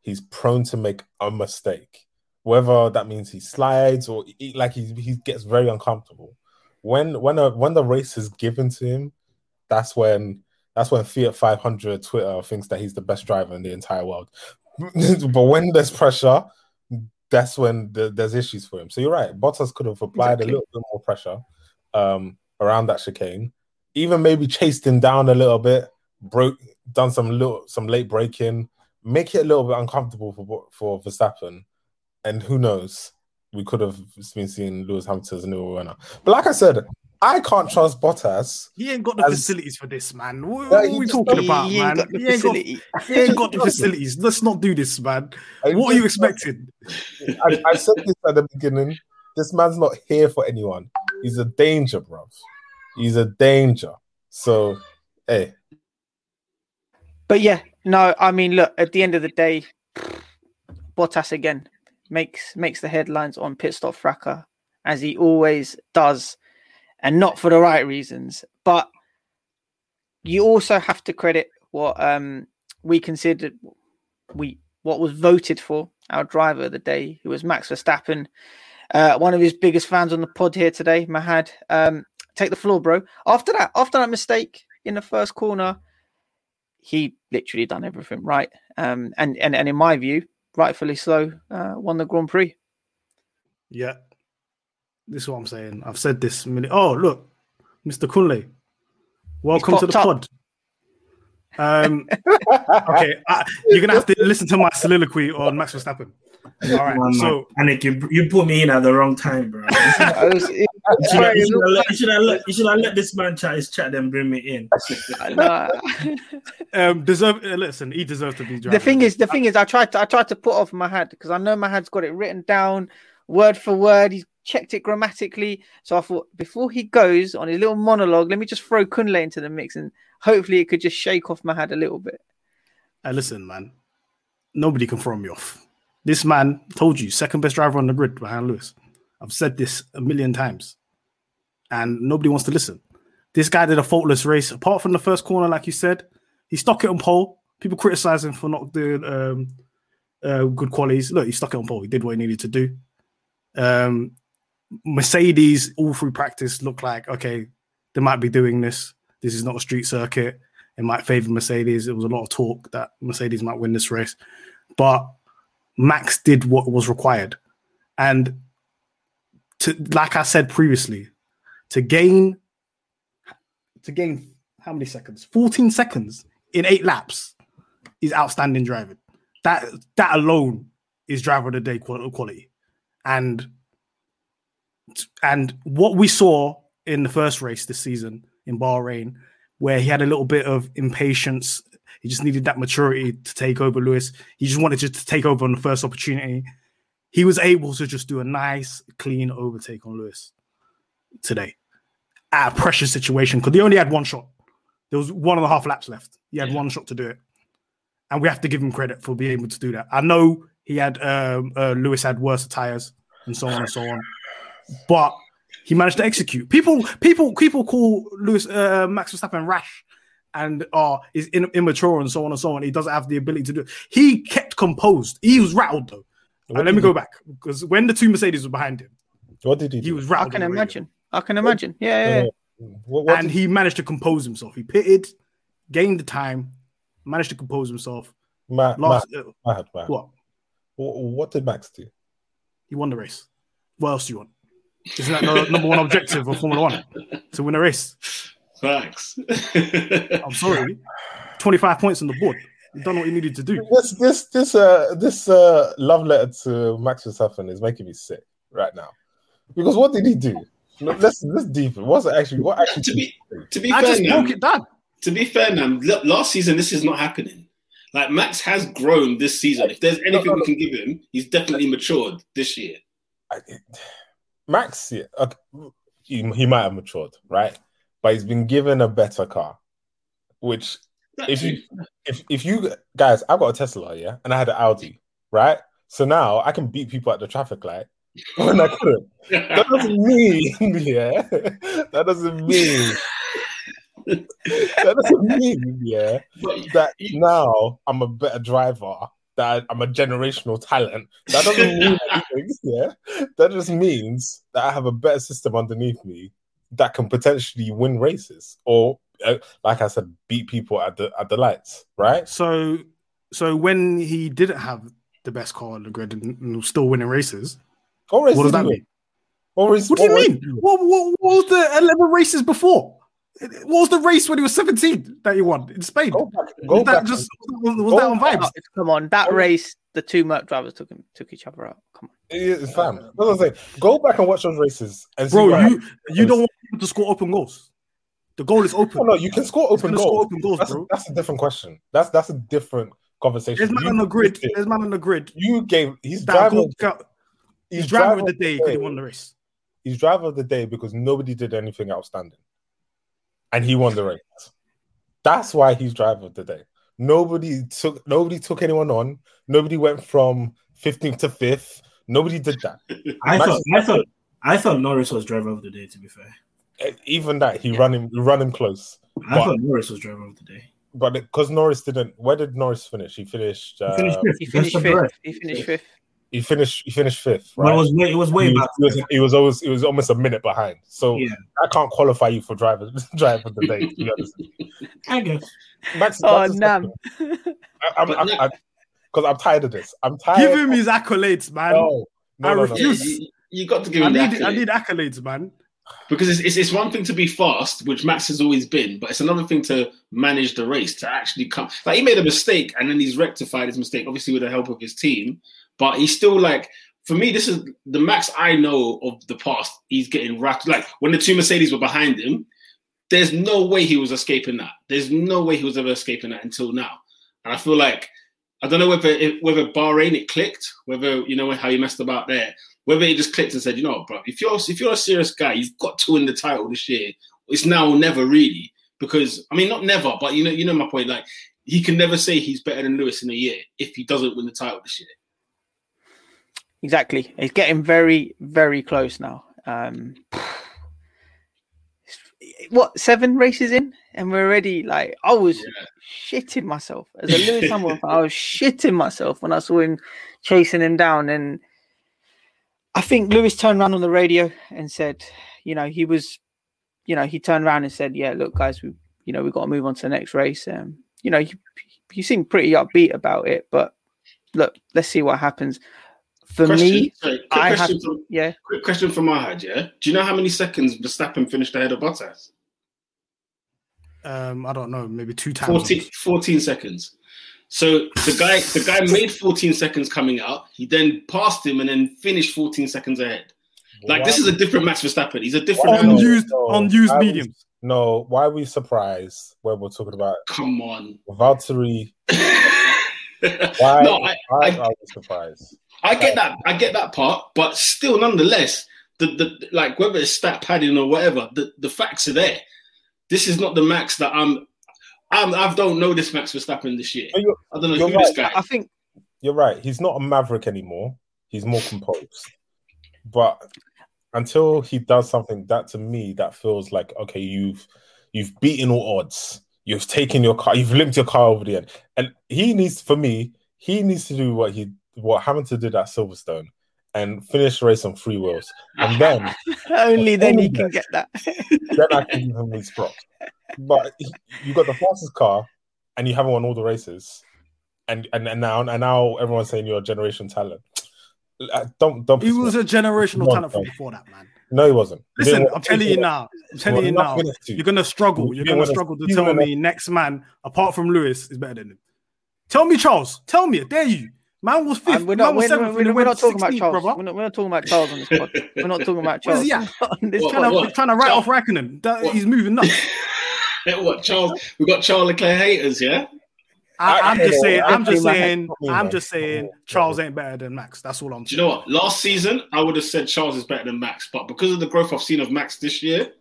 Speaker 3: he's prone to make a mistake. Whether that means he slides or he, like he he gets very uncomfortable. When when a when the race is given to him, that's when that's when Fiat 500 Twitter thinks that he's the best driver in the entire world. [laughs] but when there's pressure, that's when the, there's issues for him. So you're right. Bottas could have applied exactly. a little bit more pressure um, around that chicane, even maybe chased him down a little bit, broke, done some little some late braking, make it a little bit uncomfortable for for Verstappen, and who knows, we could have been seeing Lewis Hamilton as a new winner. But like I said, I can't trust Bottas.
Speaker 2: He ain't got the as... facilities for this, man. What, what are we talking about, he man? He ain't, got, he ain't got the [laughs] facilities. Let's not do this, man. what are you expecting?
Speaker 3: I, I, said this at the beginning. This man's not here for anyone. He's a danger, bro. He's a danger. So, hey.
Speaker 1: But yeah, no, I mean, look, at the end of the day, Bottas again makes makes the headlines on pit stop fracas as he always does and not for the right reasons. But you also have to credit what um, we considered we what was voted for our driver of the day, who was Max Verstappen, uh, one of his biggest fans on the pod here today, Mahad. Um, take the floor, bro. After that, after that mistake in the first corner, he literally done everything right. Um, and and and in my view, rightfully so, uh, won the Grand Prix.
Speaker 2: Yeah, this is what I'm saying. I've said this minute. Oh, look, Mr. Kunle, welcome to the up. pod. Um, [laughs] okay, uh, you're gonna have to listen to my soliloquy on Max Verstappen. All right, man, so
Speaker 5: Anik, you, you put me in at the wrong time, bro. [laughs] [laughs] you, should have, let, you should have let this man chat his chat, then bring me in. [laughs] [laughs]
Speaker 2: um, deserve. Uh, listen, he deserves to be.
Speaker 1: Driving. The thing is, the thing is, I tried to, I tried to put off my head because I know my head's got it written down word for word. He's checked it grammatically. So I thought before he goes on his little monologue, let me just throw Kunle into the mix and hopefully it could just shake off my head a little bit.
Speaker 2: Hey, listen, man, nobody can throw me off. This man told you second best driver on the grid behind Lewis. I've said this a million times, and nobody wants to listen. This guy did a faultless race. Apart from the first corner, like you said, he stuck it on pole. People criticize him for not doing um, uh, good qualities. Look, he stuck it on pole. He did what he needed to do. Um, Mercedes all through practice looked like okay, they might be doing this. This is not a street circuit. It might favor Mercedes. It was a lot of talk that Mercedes might win this race, but Max did what was required, and to like I said previously, to gain to gain how many seconds? 14 seconds in eight laps is outstanding driving. That that alone is driver of the day quality. And and what we saw in the first race this season in Bahrain, where he had a little bit of impatience, he just needed that maturity to take over Lewis. He just wanted to take over on the first opportunity. He was able to just do a nice, clean overtake on Lewis today at a pressure situation because he only had one shot. There was one and a half laps left. He had yeah. one shot to do it, and we have to give him credit for being able to do that. I know he had um, uh, Lewis had worse tires and so on and so on, but he managed to execute. People, people, people call Lewis uh, Max Verstappen rash and uh, is in, immature and so on and so on. He doesn't have the ability to do. It. He kept composed. He was rattled though. Let me go back because when the two Mercedes were behind him,
Speaker 3: what did he?
Speaker 1: He
Speaker 3: do?
Speaker 1: was rattled. I can imagine. I can imagine. Yeah, yeah. yeah.
Speaker 2: What, what and did... he managed to compose himself. He pitted, gained the time, managed to compose himself.
Speaker 3: Matt, Last, Matt, uh, Matt, Matt. What? What did Max do?
Speaker 2: He won the race. What else do you want? Isn't that the number one objective of Formula One to win a race?
Speaker 4: Facts. [laughs]
Speaker 2: I'm sorry. 25 points on the board. You done what you needed to do.
Speaker 3: This this this uh this uh love letter to Max Verstappen is making me sick right now. Because what did he do? Let's let's deep. What's actually what actually
Speaker 4: to be to be I fair, just broke it down. To be fair, now last season this is not happening. Like Max has grown this season. If there's anything no, no, we can give him, he's definitely matured this year.
Speaker 3: I, Max, yeah, okay, he, he might have matured, right? But he's been given a better car, which if you if if you guys, I've got a Tesla, yeah, and I had an Audi, right? So now I can beat people at the traffic light [laughs] when I couldn't. That doesn't mean, [laughs] yeah, that doesn't mean that doesn't mean, yeah, that now I'm a better driver that I'm a generational talent. That doesn't mean [laughs] anything. Yeah, that just means that I have a better system underneath me that can potentially win races or, Uh, like I said, beat people at the at the lights. Right.
Speaker 2: So, so when he didn't have the best car on the grid and, and still winning races, what, what does that mean? What, race, what do you mean? What, what, what was the 11 races before? What was the race when he was 17 that he won in Spain? Go back, go was that just was, was that on vibes?
Speaker 1: Come on, that race, the two Merc drivers took him took each other out. Come on.
Speaker 3: It's fam. That's what I'm saying. Go back and watch those races. And
Speaker 2: Bro, you you don't want to score open goals. The goal is open.
Speaker 3: Oh, no, you can score open goals. Score open goals that's, bro. A, that's a different question. That's that's a different conversation.
Speaker 2: There's man you, on the grid. There's man on the grid.
Speaker 3: You gave he's driving.
Speaker 2: he's, he's driving the day because he won the race.
Speaker 3: He's driver of the day because nobody did anything outstanding and he won the race. That's why he's driver of the day. Nobody took nobody took anyone on. Nobody went from 15th to 5th. Nobody did that.
Speaker 5: I thought I thought I thought Norris was driver of the day, to be fair.
Speaker 3: Even that, he yeah. ran him he ran him close.
Speaker 5: I but, thought Norris was driver of the day.
Speaker 3: But because Norris didn't where did Norris finish? He finished uh, he finished
Speaker 1: fifth. He finished fifth. He finished fifth.
Speaker 3: He finished. He finished fifth. Right?
Speaker 5: Well, it was way. It was way
Speaker 3: he,
Speaker 5: back.
Speaker 3: He was, he was always. It was almost a minute behind. So yeah. I can't qualify you for driver [laughs] driver of the day. To be honest. [laughs]
Speaker 5: I guess.
Speaker 1: Max, oh
Speaker 3: no. I'm because I'm tired of this. I'm tired.
Speaker 2: Give him his accolades, man. No, no I no, refuse.
Speaker 4: No. You, you, got to give him.
Speaker 2: I need. I need accolades, man.
Speaker 4: Because it's, it's, it's one thing to be fast, which Max has always been, but it's another thing to manage the race to actually come. Like he made a mistake and then he's rectified his mistake, obviously with the help of his team. But he's still like, for me, this is the max I know of the past. He's getting wrapped. Like when the two Mercedes were behind him, there's no way he was escaping that. There's no way he was ever escaping that until now. And I feel like I don't know whether whether Bahrain it clicked, whether you know how he messed about there, whether he just clicked and said, you know, bro, if you're if you're a serious guy, you've got to win the title this year. It's now or never really because I mean not never, but you know you know my point. Like he can never say he's better than Lewis in a year if he doesn't win the title this year.
Speaker 1: Exactly. It's getting very, very close now. Um, [sighs] what seven races in, and we're already like I was yeah. shitting myself as a Lewis Hamilton. I was [laughs] shitting myself when I saw him chasing him down, and I think Lewis turned around on the radio and said, you know, he was, you know, he turned around and said, "Yeah, look, guys, we, you know, we've got to move on to the next race." Um, you know, you, you seem pretty upbeat about it, but look, let's see what happens. For question, me, sorry, I have from, yeah.
Speaker 4: Quick question from my head, yeah. Do you know how many seconds Verstappen finished ahead of Bottas?
Speaker 2: Um, I don't know, maybe two times.
Speaker 4: 14, 14 seconds. So the guy, the guy made 14 seconds coming out. He then passed him and then finished 14 seconds ahead. Like this is a different Max Verstappen. He's a different
Speaker 2: unused, no, unused mediums.
Speaker 3: No, why are we surprised when we're talking about?
Speaker 4: Come on,
Speaker 3: Valtteri. [laughs] why, no, I, why I, are we surprised?
Speaker 4: I get that. I get that part, but still, nonetheless, the, the like whether it's stat padding or whatever, the, the facts are there. This is not the Max that I'm. I'm I don't know this Max Verstappen this year. I don't know who
Speaker 3: right.
Speaker 4: this guy.
Speaker 1: I think
Speaker 3: you're right. He's not a maverick anymore. He's more composed. But until he does something that to me that feels like okay, you've you've beaten all odds. You've taken your car. You've limped your car over the end. And he needs, for me, he needs to do what he what Hamilton did at Silverstone and finish the race on free wheels. And then [laughs]
Speaker 1: only then he can get that. [laughs]
Speaker 3: then I can give him these props. But you got the fastest car and you haven't won all the races. And and, and now and now everyone's saying you're a generation talent. Uh, Don't don't.
Speaker 2: He was a generational talent from before that, man.
Speaker 3: No, he wasn't.
Speaker 2: Listen, I'm telling you now. I'm telling you
Speaker 3: Well,
Speaker 2: now.
Speaker 3: not win it too.
Speaker 2: You're gonna struggle. You're gonna struggle to tell me next man, apart from Lewis, is better than him. Tell me, Charles. Tell me. I dare you. Man was fifth.
Speaker 1: And we're
Speaker 2: man
Speaker 1: not,
Speaker 2: was
Speaker 1: we're,
Speaker 2: seventh.
Speaker 1: we're,
Speaker 2: and he
Speaker 1: we're not talking about Charles.
Speaker 2: brother.
Speaker 1: We're not, we're not talking about Charles on this pod. We're not talking about [laughs] Charles.
Speaker 2: yeah, at?
Speaker 1: On [laughs] this
Speaker 4: What.
Speaker 2: Trying to,
Speaker 4: what?
Speaker 2: trying to write
Speaker 4: Charles-
Speaker 2: off Raikkonen. That, he's moving nuts. [laughs]
Speaker 4: Yeah, what Charles? We got Charles Leclerc haters, yeah.
Speaker 2: I, I'm just saying. I'm just saying. I'm just saying. Charles ain't better than Max. That's all I'm
Speaker 4: Do you know what? Last season, I would have said Charles is better than Max, but because of the growth I've seen of Max this year,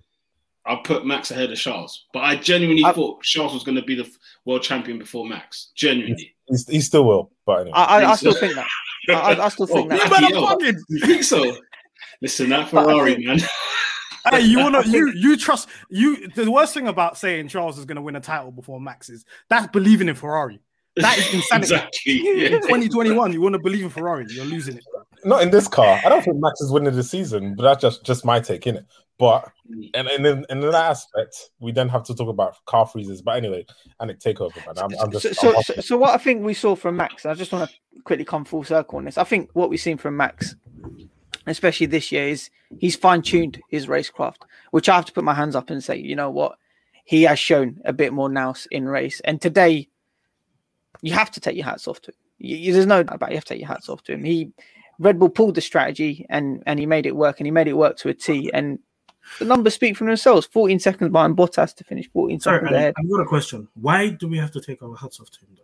Speaker 4: I put Max ahead of Charles. But I genuinely
Speaker 1: I-
Speaker 4: thought Charles was going to be the world champion before Max. Genuinely.
Speaker 3: He's, he still will, but anyway.
Speaker 1: I, I, I still
Speaker 4: so.
Speaker 1: think that. I, I- I still think [laughs]
Speaker 4: Oh,
Speaker 2: You
Speaker 1: that.
Speaker 4: bloody
Speaker 2: better fucking.
Speaker 4: You think so? Listen, that Ferrari,
Speaker 1: think-
Speaker 4: man. [laughs]
Speaker 2: Hey, you wanna [laughs] you you trust you? The worst thing about saying Charles is gonna win a title before Max is that's believing in Ferrari. That is insanity.
Speaker 4: exactly. Yeah.
Speaker 2: 2021, you want to believe in Ferrari, you're losing it.
Speaker 3: not in this car. I don't think Max is winning the season, but that's just just my take in it. But mm. and and in, in that aspect, we then have to talk about car freezes. But anyway, Anik, take over, man. I'm, I'm just
Speaker 1: so,
Speaker 3: I'm
Speaker 1: so, so, what I think we saw from Max, I just want to quickly come full circle on this. I think what we've seen from Max, especially this year, is he's fine tuned his racecraft, which I have to put my hands up and say, you know what, he has shown a bit more nous in race. And today, you have to take your hats off to him. You, you- there's no doubt about it. You have to take your hats off to him. He Red Bull pulled the strategy and and he made it work, and he made it work to a T. And the numbers speak for themselves. 14 seconds behind Bottas to finish 14
Speaker 5: Sorry,
Speaker 1: seconds ahead
Speaker 5: I've got a question. Why do we have to take our hats off to him though?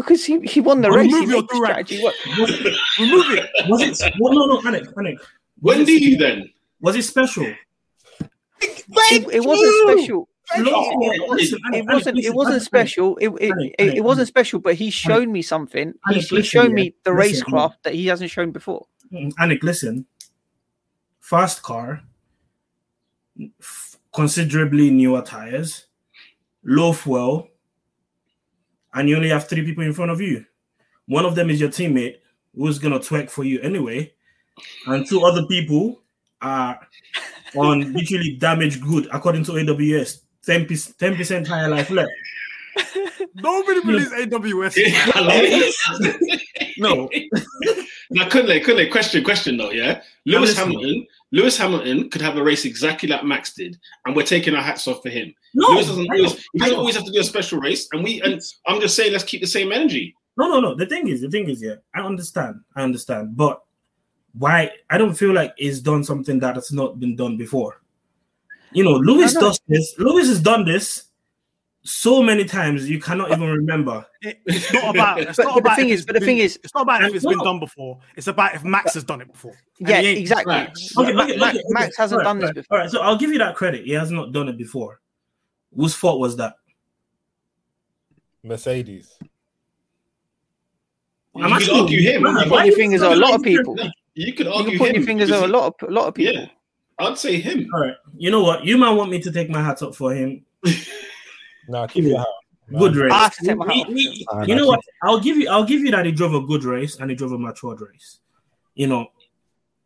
Speaker 1: because he, he won the
Speaker 2: Well,
Speaker 1: race.
Speaker 2: Remove your
Speaker 1: made strategy work. [laughs]
Speaker 5: Remove it. Was it? Well, no, no, Anik, Anik.
Speaker 4: When do you then?
Speaker 5: Was it special?
Speaker 1: it, it wasn't special. It,
Speaker 5: listen,
Speaker 1: it
Speaker 5: Anik,
Speaker 1: wasn't.
Speaker 5: Anik,
Speaker 1: It wasn't special. It it, it, wasn't special. But he's shown me something. He's,
Speaker 5: Anik,
Speaker 1: he's shown me the racecraft that he hasn't shown before.
Speaker 5: Mm, Anik, listen. Fast car, f- considerably newer tires, low fuel, and you only have three people in front of you. One of them is your teammate who's gonna twerk for you anyway, and two other people are on [laughs] literally damaged good according to AWS. 10 percent tire life left.
Speaker 2: Nobody believes AWS. [laughs]
Speaker 5: No, [laughs]
Speaker 4: now, couldn't they? Couldn't they? Question, question though. Yeah, Lewis. Hamilton. Lewis Hamilton could have a race exactly like Max did, and we're taking our hats off for him.
Speaker 5: no,
Speaker 4: Lewis doesn't always. He doesn't always have to do a special race, and we. And I'm just saying, let's keep the same energy.
Speaker 5: No, no, no. The thing is, the thing is, yeah, I understand, I understand, but why? I don't feel like it's done something that has not been done before. You know, Lewis does this. Lewis has done this so many times you cannot even remember. [laughs]
Speaker 2: It- it's not about. It's
Speaker 1: But-
Speaker 2: not
Speaker 1: but the
Speaker 2: about
Speaker 1: thing is-
Speaker 2: it's
Speaker 1: but the
Speaker 2: been-
Speaker 1: thing is-
Speaker 2: it's not about if it's been done before. It's about if Max has done it before.
Speaker 1: Yeah, exactly.
Speaker 4: Facts.
Speaker 5: Okay,
Speaker 1: Ma-
Speaker 5: okay,
Speaker 1: Ma-
Speaker 5: okay, okay.
Speaker 1: Max hasn't
Speaker 5: Alright,
Speaker 1: done this before.
Speaker 5: All right, so I'll give you that credit. He has not done it before. Whose fault was that?
Speaker 3: Mercedes.
Speaker 4: You
Speaker 5: I'm
Speaker 4: could
Speaker 5: asking
Speaker 4: argue
Speaker 5: you,
Speaker 4: him.
Speaker 5: man,
Speaker 4: You
Speaker 1: You put your fingers on a lot of
Speaker 5: Yeah.
Speaker 1: people.
Speaker 4: You could argue
Speaker 1: can put
Speaker 4: him.
Speaker 1: your fingers on a lot of a lot of people.
Speaker 4: Yeah, I'd say him.
Speaker 5: All right, you know what? You might want me to take my hat up for him. [laughs]
Speaker 3: Now keep your hat. man.
Speaker 5: Good race.
Speaker 1: I have to take my hat
Speaker 5: He-
Speaker 1: off
Speaker 5: he-
Speaker 3: Ah,
Speaker 5: you
Speaker 3: no,
Speaker 5: know what? I'll give you. I'll give you that he drove a good race and he drove a matured race. You know,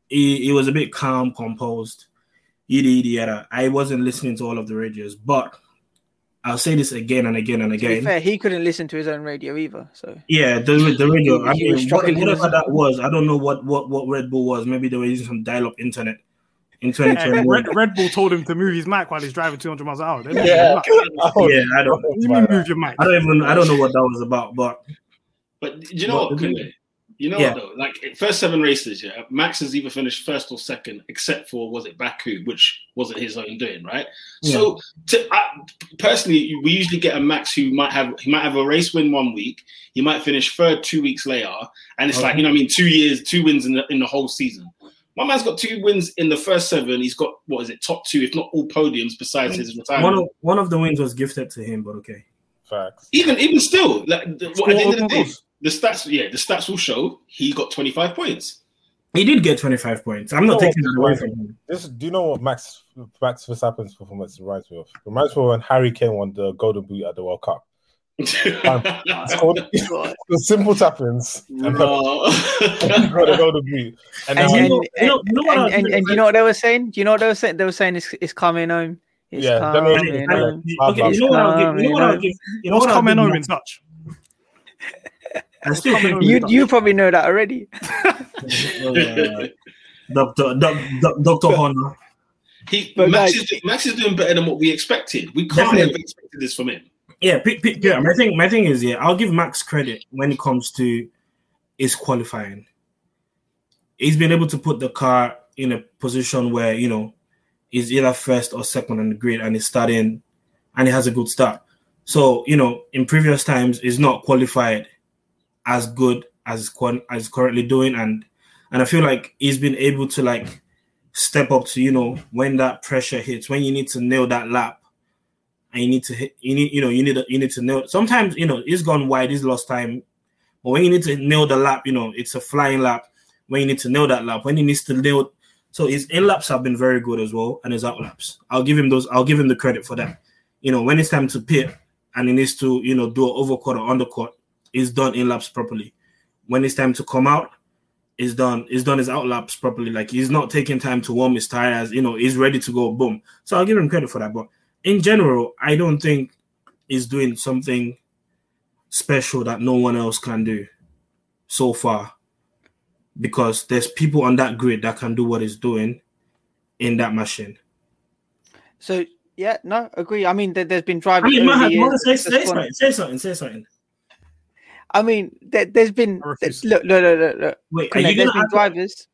Speaker 5: he, he was a bit calm, composed. Yada yada yada. I wasn't listening to all of the radios, but I'll say this again and again and
Speaker 1: To be
Speaker 5: again.
Speaker 1: fair, he couldn't listen to his own radio either. So
Speaker 5: Yeah, the the radio. I
Speaker 1: He was
Speaker 5: mean, what-
Speaker 1: struggling
Speaker 5: whatever
Speaker 1: with-
Speaker 5: that was, I don't know what what what Red Bull was. Maybe they were using some dial-up internet in [laughs]
Speaker 2: Hey,
Speaker 5: 2021.
Speaker 2: Red, Red Bull told him to move his mic while he's driving 200 miles an hour. They
Speaker 3: Yeah.
Speaker 2: move him up.
Speaker 3: Oh,
Speaker 5: Yeah, I don't.
Speaker 2: What [laughs] do you mean move your mic?
Speaker 5: I don't even. I don't know what that was about, but
Speaker 4: But do you know
Speaker 5: But
Speaker 4: what?
Speaker 5: the
Speaker 4: You know
Speaker 5: Yeah.
Speaker 4: what though? Like first seven races, yeah, Max has either finished first or second, except for was it Baku, which wasn't his own doing, right? So, to, I, personally, we usually get a Max who might have he might have a race win one week, he might finish third two weeks later, and it's like you know, what I mean, two years, two wins in the in the whole season. My man's got two wins in the first seven. He's got what is it, top two, if not all podiums, besides his retirement.
Speaker 5: One of one of the wins was gifted to him, but okay.
Speaker 3: Facts.
Speaker 4: even even still, like the,
Speaker 2: Score
Speaker 4: at the end of the day, the stats, yeah, the stats will show he got twenty five points.
Speaker 5: He did get 25 points. I'm not
Speaker 3: Oh,
Speaker 5: taking that away from him.
Speaker 3: This, do you know what Max Max Verstappen's performance reminds me of? Reminds me of when Harry Kane won the Golden Boot at the World Cup. [laughs] Scored- [laughs] the simple tap-ins and
Speaker 4: No.
Speaker 3: got the Golden Boot. And,
Speaker 1: And, and,
Speaker 5: you know- what
Speaker 1: and, and, and you know what they were saying? Do you know what they were saying? They were saying it's, it's coming home. It's
Speaker 3: Yeah, that
Speaker 1: coming home.
Speaker 5: okay, you know what I'll give? You know what I'll give? You know
Speaker 2: What's coming home in
Speaker 5: Max?
Speaker 2: Dutch? [laughs]
Speaker 5: I still
Speaker 2: coming
Speaker 5: think
Speaker 2: home?
Speaker 1: You you probably know that already.
Speaker 5: uh, Doctor Doctor Honor.
Speaker 4: He, Max,
Speaker 1: guys-
Speaker 4: is, Max is doing better than what we expected. We can't
Speaker 5: Definitely.
Speaker 4: have expected this from him.
Speaker 5: Yeah, p- p- yeah. My thing, my thing is, yeah, I'll give Max credit when it comes to his qualifying. He's been able to put the car in a position where you know he's either first or second on the grid, and he's starting, and he has a good start. So you know, in previous times, he's not qualified as good as as currently doing, and and I feel like he's been able to like step up to you know when that pressure hits, when you need to nail that lap and you need to hit you need you know you need to, you need to nail sometimes you know he's gone wide he's lost time but when you need to nail the lap you know it's a flying lap when you need to nail that lap when he needs to nail so his in laps have been very good as well and his out laps. I'll give him those i'll give him the credit for that. You know when it's time to pit and he needs to you know do an overcut or undercut he's done in laps properly. When it's time to come out he's done he's done his out laps properly. Like he's not taking time to warm his tires you know he's ready to go boom. So i'll give him credit for that but in general, I don't think he's doing something special that no one else can do so far. Because there's people on that grid that can do what he's doing in that machine.
Speaker 1: So yeah, no, agree. I mean, there, there's been
Speaker 5: I
Speaker 1: drivers.
Speaker 5: mean,
Speaker 1: over
Speaker 5: man,
Speaker 1: the years
Speaker 5: say, say something, say something, say something.
Speaker 1: I mean, there, there's been look, look, look, look, look.
Speaker 5: Wait, are you
Speaker 1: there's
Speaker 5: gonna
Speaker 1: been drivers.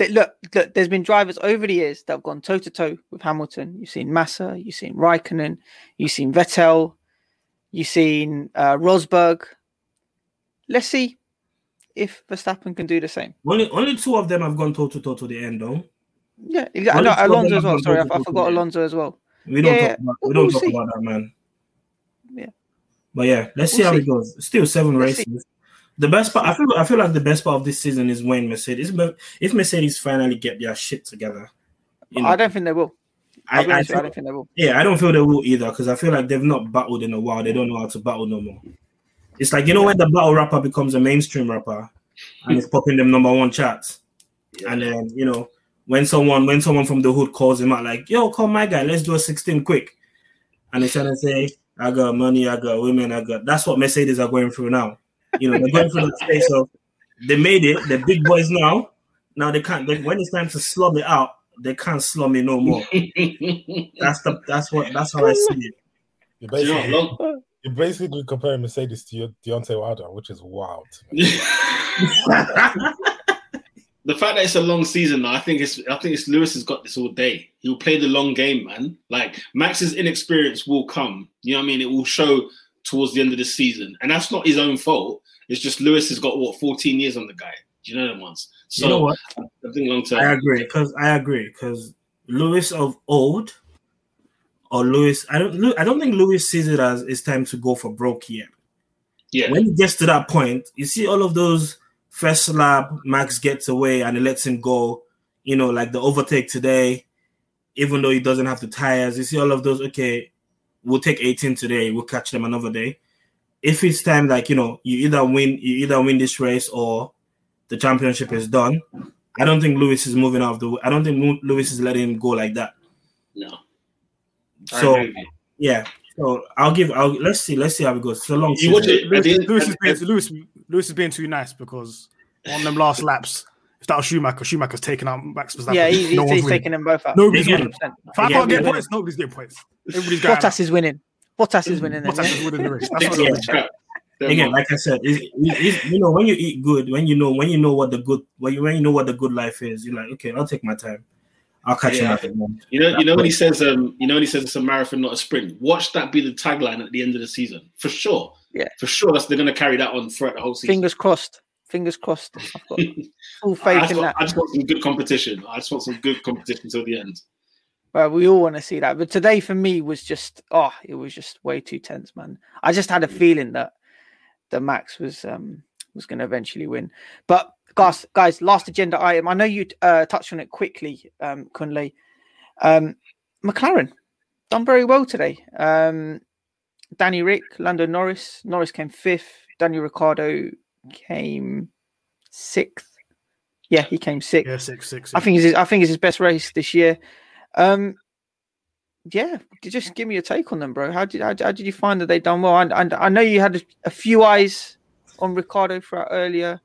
Speaker 1: That, look, look, there's been drivers over the years that have gone toe to toe with Hamilton. You've seen Massa, you've seen Raikkonen, you've seen Vettel, you've seen uh, Rosberg. Let's see if Verstappen can do the same.
Speaker 5: only only two of them have gone toe to toe to the end, though.
Speaker 1: Yeah, exactly. No, Alonso as well. Sorry, I, I forgot Alonso as well.
Speaker 5: We don't
Speaker 1: Yeah,
Speaker 5: talk about we don't
Speaker 1: we'll
Speaker 5: talk
Speaker 1: see.
Speaker 5: about that, man.
Speaker 1: Yeah.
Speaker 5: But yeah, let's see
Speaker 1: We'll
Speaker 5: how
Speaker 1: see.
Speaker 5: it goes. Still seven
Speaker 1: Let's see.
Speaker 5: Races. The best part, I feel, I feel like the best part of this season is when Mercedes, But if Mercedes finally get their shit together. You know,
Speaker 1: I don't think they will.
Speaker 5: I,
Speaker 1: I'll be
Speaker 5: I
Speaker 1: honest with you, I
Speaker 5: feel-
Speaker 1: don't think they will.
Speaker 5: yeah, I don't feel they will either because I feel like they've not battled in a while. They don't know how to battle no more. It's like you know when the battle rapper becomes a mainstream rapper and it's popping them number one charts, and then you know when someone when someone from the hood calls him out like, "Yo, call my guy, let's do a 16 quick," and he's trying to say, "I got money, I got women, I got." That's what Mercedes are going through now. You know, they're going through the space of they made it, they're big boys now. Now they can't. They, when it's time to slum it out, they can't slum it no more. [laughs] That's the that's what that's how I see it.
Speaker 3: You're basically,
Speaker 4: long-
Speaker 3: you're basically comparing Mercedes to your Deontay Wilder, which is wild. [laughs]
Speaker 4: the fact that it's a long season, I think it's I think it's Lewis has got this all day. He'll play the long game, man. Like Max's inexperience will come. You know what I mean? It will show towards the end of the season, and that's not his own fault. It's just Lewis has got what 14 years on the guy. Do you know them ones? So
Speaker 5: you know what?
Speaker 4: I think long term.
Speaker 5: I agree because I agree because Lewis of old or Lewis, I don't, I don't think Lewis sees it as it's time to go for broke yet.
Speaker 4: Yeah,
Speaker 5: When he gets to that point, you see all of those first lap, Max gets away and he lets him go. You know, like the overtake today, even though he doesn't have the tires. You see all of those. Okay, we'll take 18 today. We'll catch them another day. If it's time, like you know, you either win, you either win this race or the championship is done. I don't think Lewis is moving out of the. I don't think Lewis is letting him go like that.
Speaker 4: no. I
Speaker 5: So
Speaker 4: agree
Speaker 5: yeah, so I'll give. I'll let's see. Let's see how it goes. It's a long
Speaker 4: You
Speaker 5: season.
Speaker 4: watch it-
Speaker 2: Lewis, Lewis, is being, Lewis, Lewis is being too nice because on them last laps, if that was Schumacher, Schumacher's taken out Max Verstappen.
Speaker 1: Yeah, he's, he's,
Speaker 2: no one's
Speaker 1: he's taking them both out.
Speaker 2: Nobody's
Speaker 5: Yeah.
Speaker 2: winning. If I can't get points, nobody's getting points. Everybody's going.
Speaker 1: Bottas is winning. Bottas is winning.
Speaker 2: Bottas
Speaker 1: then,
Speaker 2: is winning the race. That's
Speaker 4: Six
Speaker 2: what
Speaker 4: on
Speaker 2: I'm
Speaker 4: the
Speaker 2: saying.
Speaker 4: track. Them
Speaker 5: again, like I said, it's, it's, you know, when you eat good, when you know, when you know what the good, when you when you know what the good life is, you're like, okay, I'll take my time. I'll catch
Speaker 4: Yeah.
Speaker 5: you at the end.
Speaker 4: You know, you know when he says, um, you know when he says it's a marathon, not a sprint. Watch that be the tagline at the end of the season for sure.
Speaker 1: Yeah.
Speaker 4: for sure. That's they're going to carry that on throughout the whole season.
Speaker 1: Fingers crossed. Fingers crossed. I've got [laughs] full
Speaker 4: I
Speaker 1: faith in
Speaker 4: want,
Speaker 1: that.
Speaker 4: I just want some good competition. I just want some good competition till the end.
Speaker 1: Well, we all want to see that. But today for me was just oh, it was just way too tense, man. I just had a feeling that that Max was um was going to eventually win. But guys, guys, last agenda item. I know you uh, touched on it quickly, um, Kunle. Um, McLaren done very well today. Um, Danny Ric, Lando Norris. Norris came fifth. Daniel Ricciardo came sixth. Yeah, he came sixth.
Speaker 2: Yeah, six, six.
Speaker 1: I think it's his, I think it's his best race this year. Um, yeah, just give me a take on them, bro. How did how, how did you find that they done well? And, and I know you had a, a few eyes on Ricciardo throughout earlier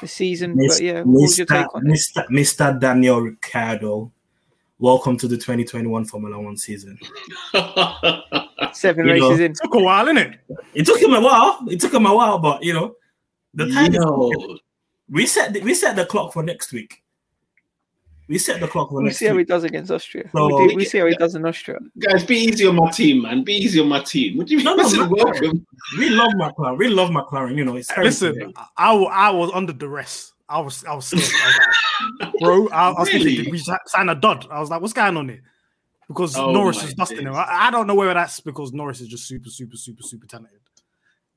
Speaker 1: the season, but yeah, what was your
Speaker 5: Mr.
Speaker 1: take on it?
Speaker 5: Mr. Mr. Daniel Ricciardo, welcome to the 2021 Formula One season. [laughs]
Speaker 1: Seven
Speaker 5: you know,
Speaker 1: races in.
Speaker 2: took a while, innit?
Speaker 5: It It took him a while. It took him a while, but you know, the time is-
Speaker 4: Yo,
Speaker 5: we set the, we set the clock for next week. We set the clock for
Speaker 1: We'll see how he does against Austria.
Speaker 5: So-
Speaker 1: we, do, we see how he does in Austria.
Speaker 4: guys, be easy on my team, man. Be easy on my team. What do you mean? [laughs]
Speaker 5: No, no,
Speaker 4: welcome.
Speaker 5: We love McLaren. We love McLaren. You know, it's
Speaker 2: Listen, I, I was under duress. I was I was scared. I was like, [laughs] bro, I, I was thinking, did we si- sign a dud? I was like, what's going on here? Because
Speaker 4: Oh
Speaker 2: Norris
Speaker 4: my
Speaker 2: is dusting him. I, I don't know whether that's because Norris is just super, super, super, super talented.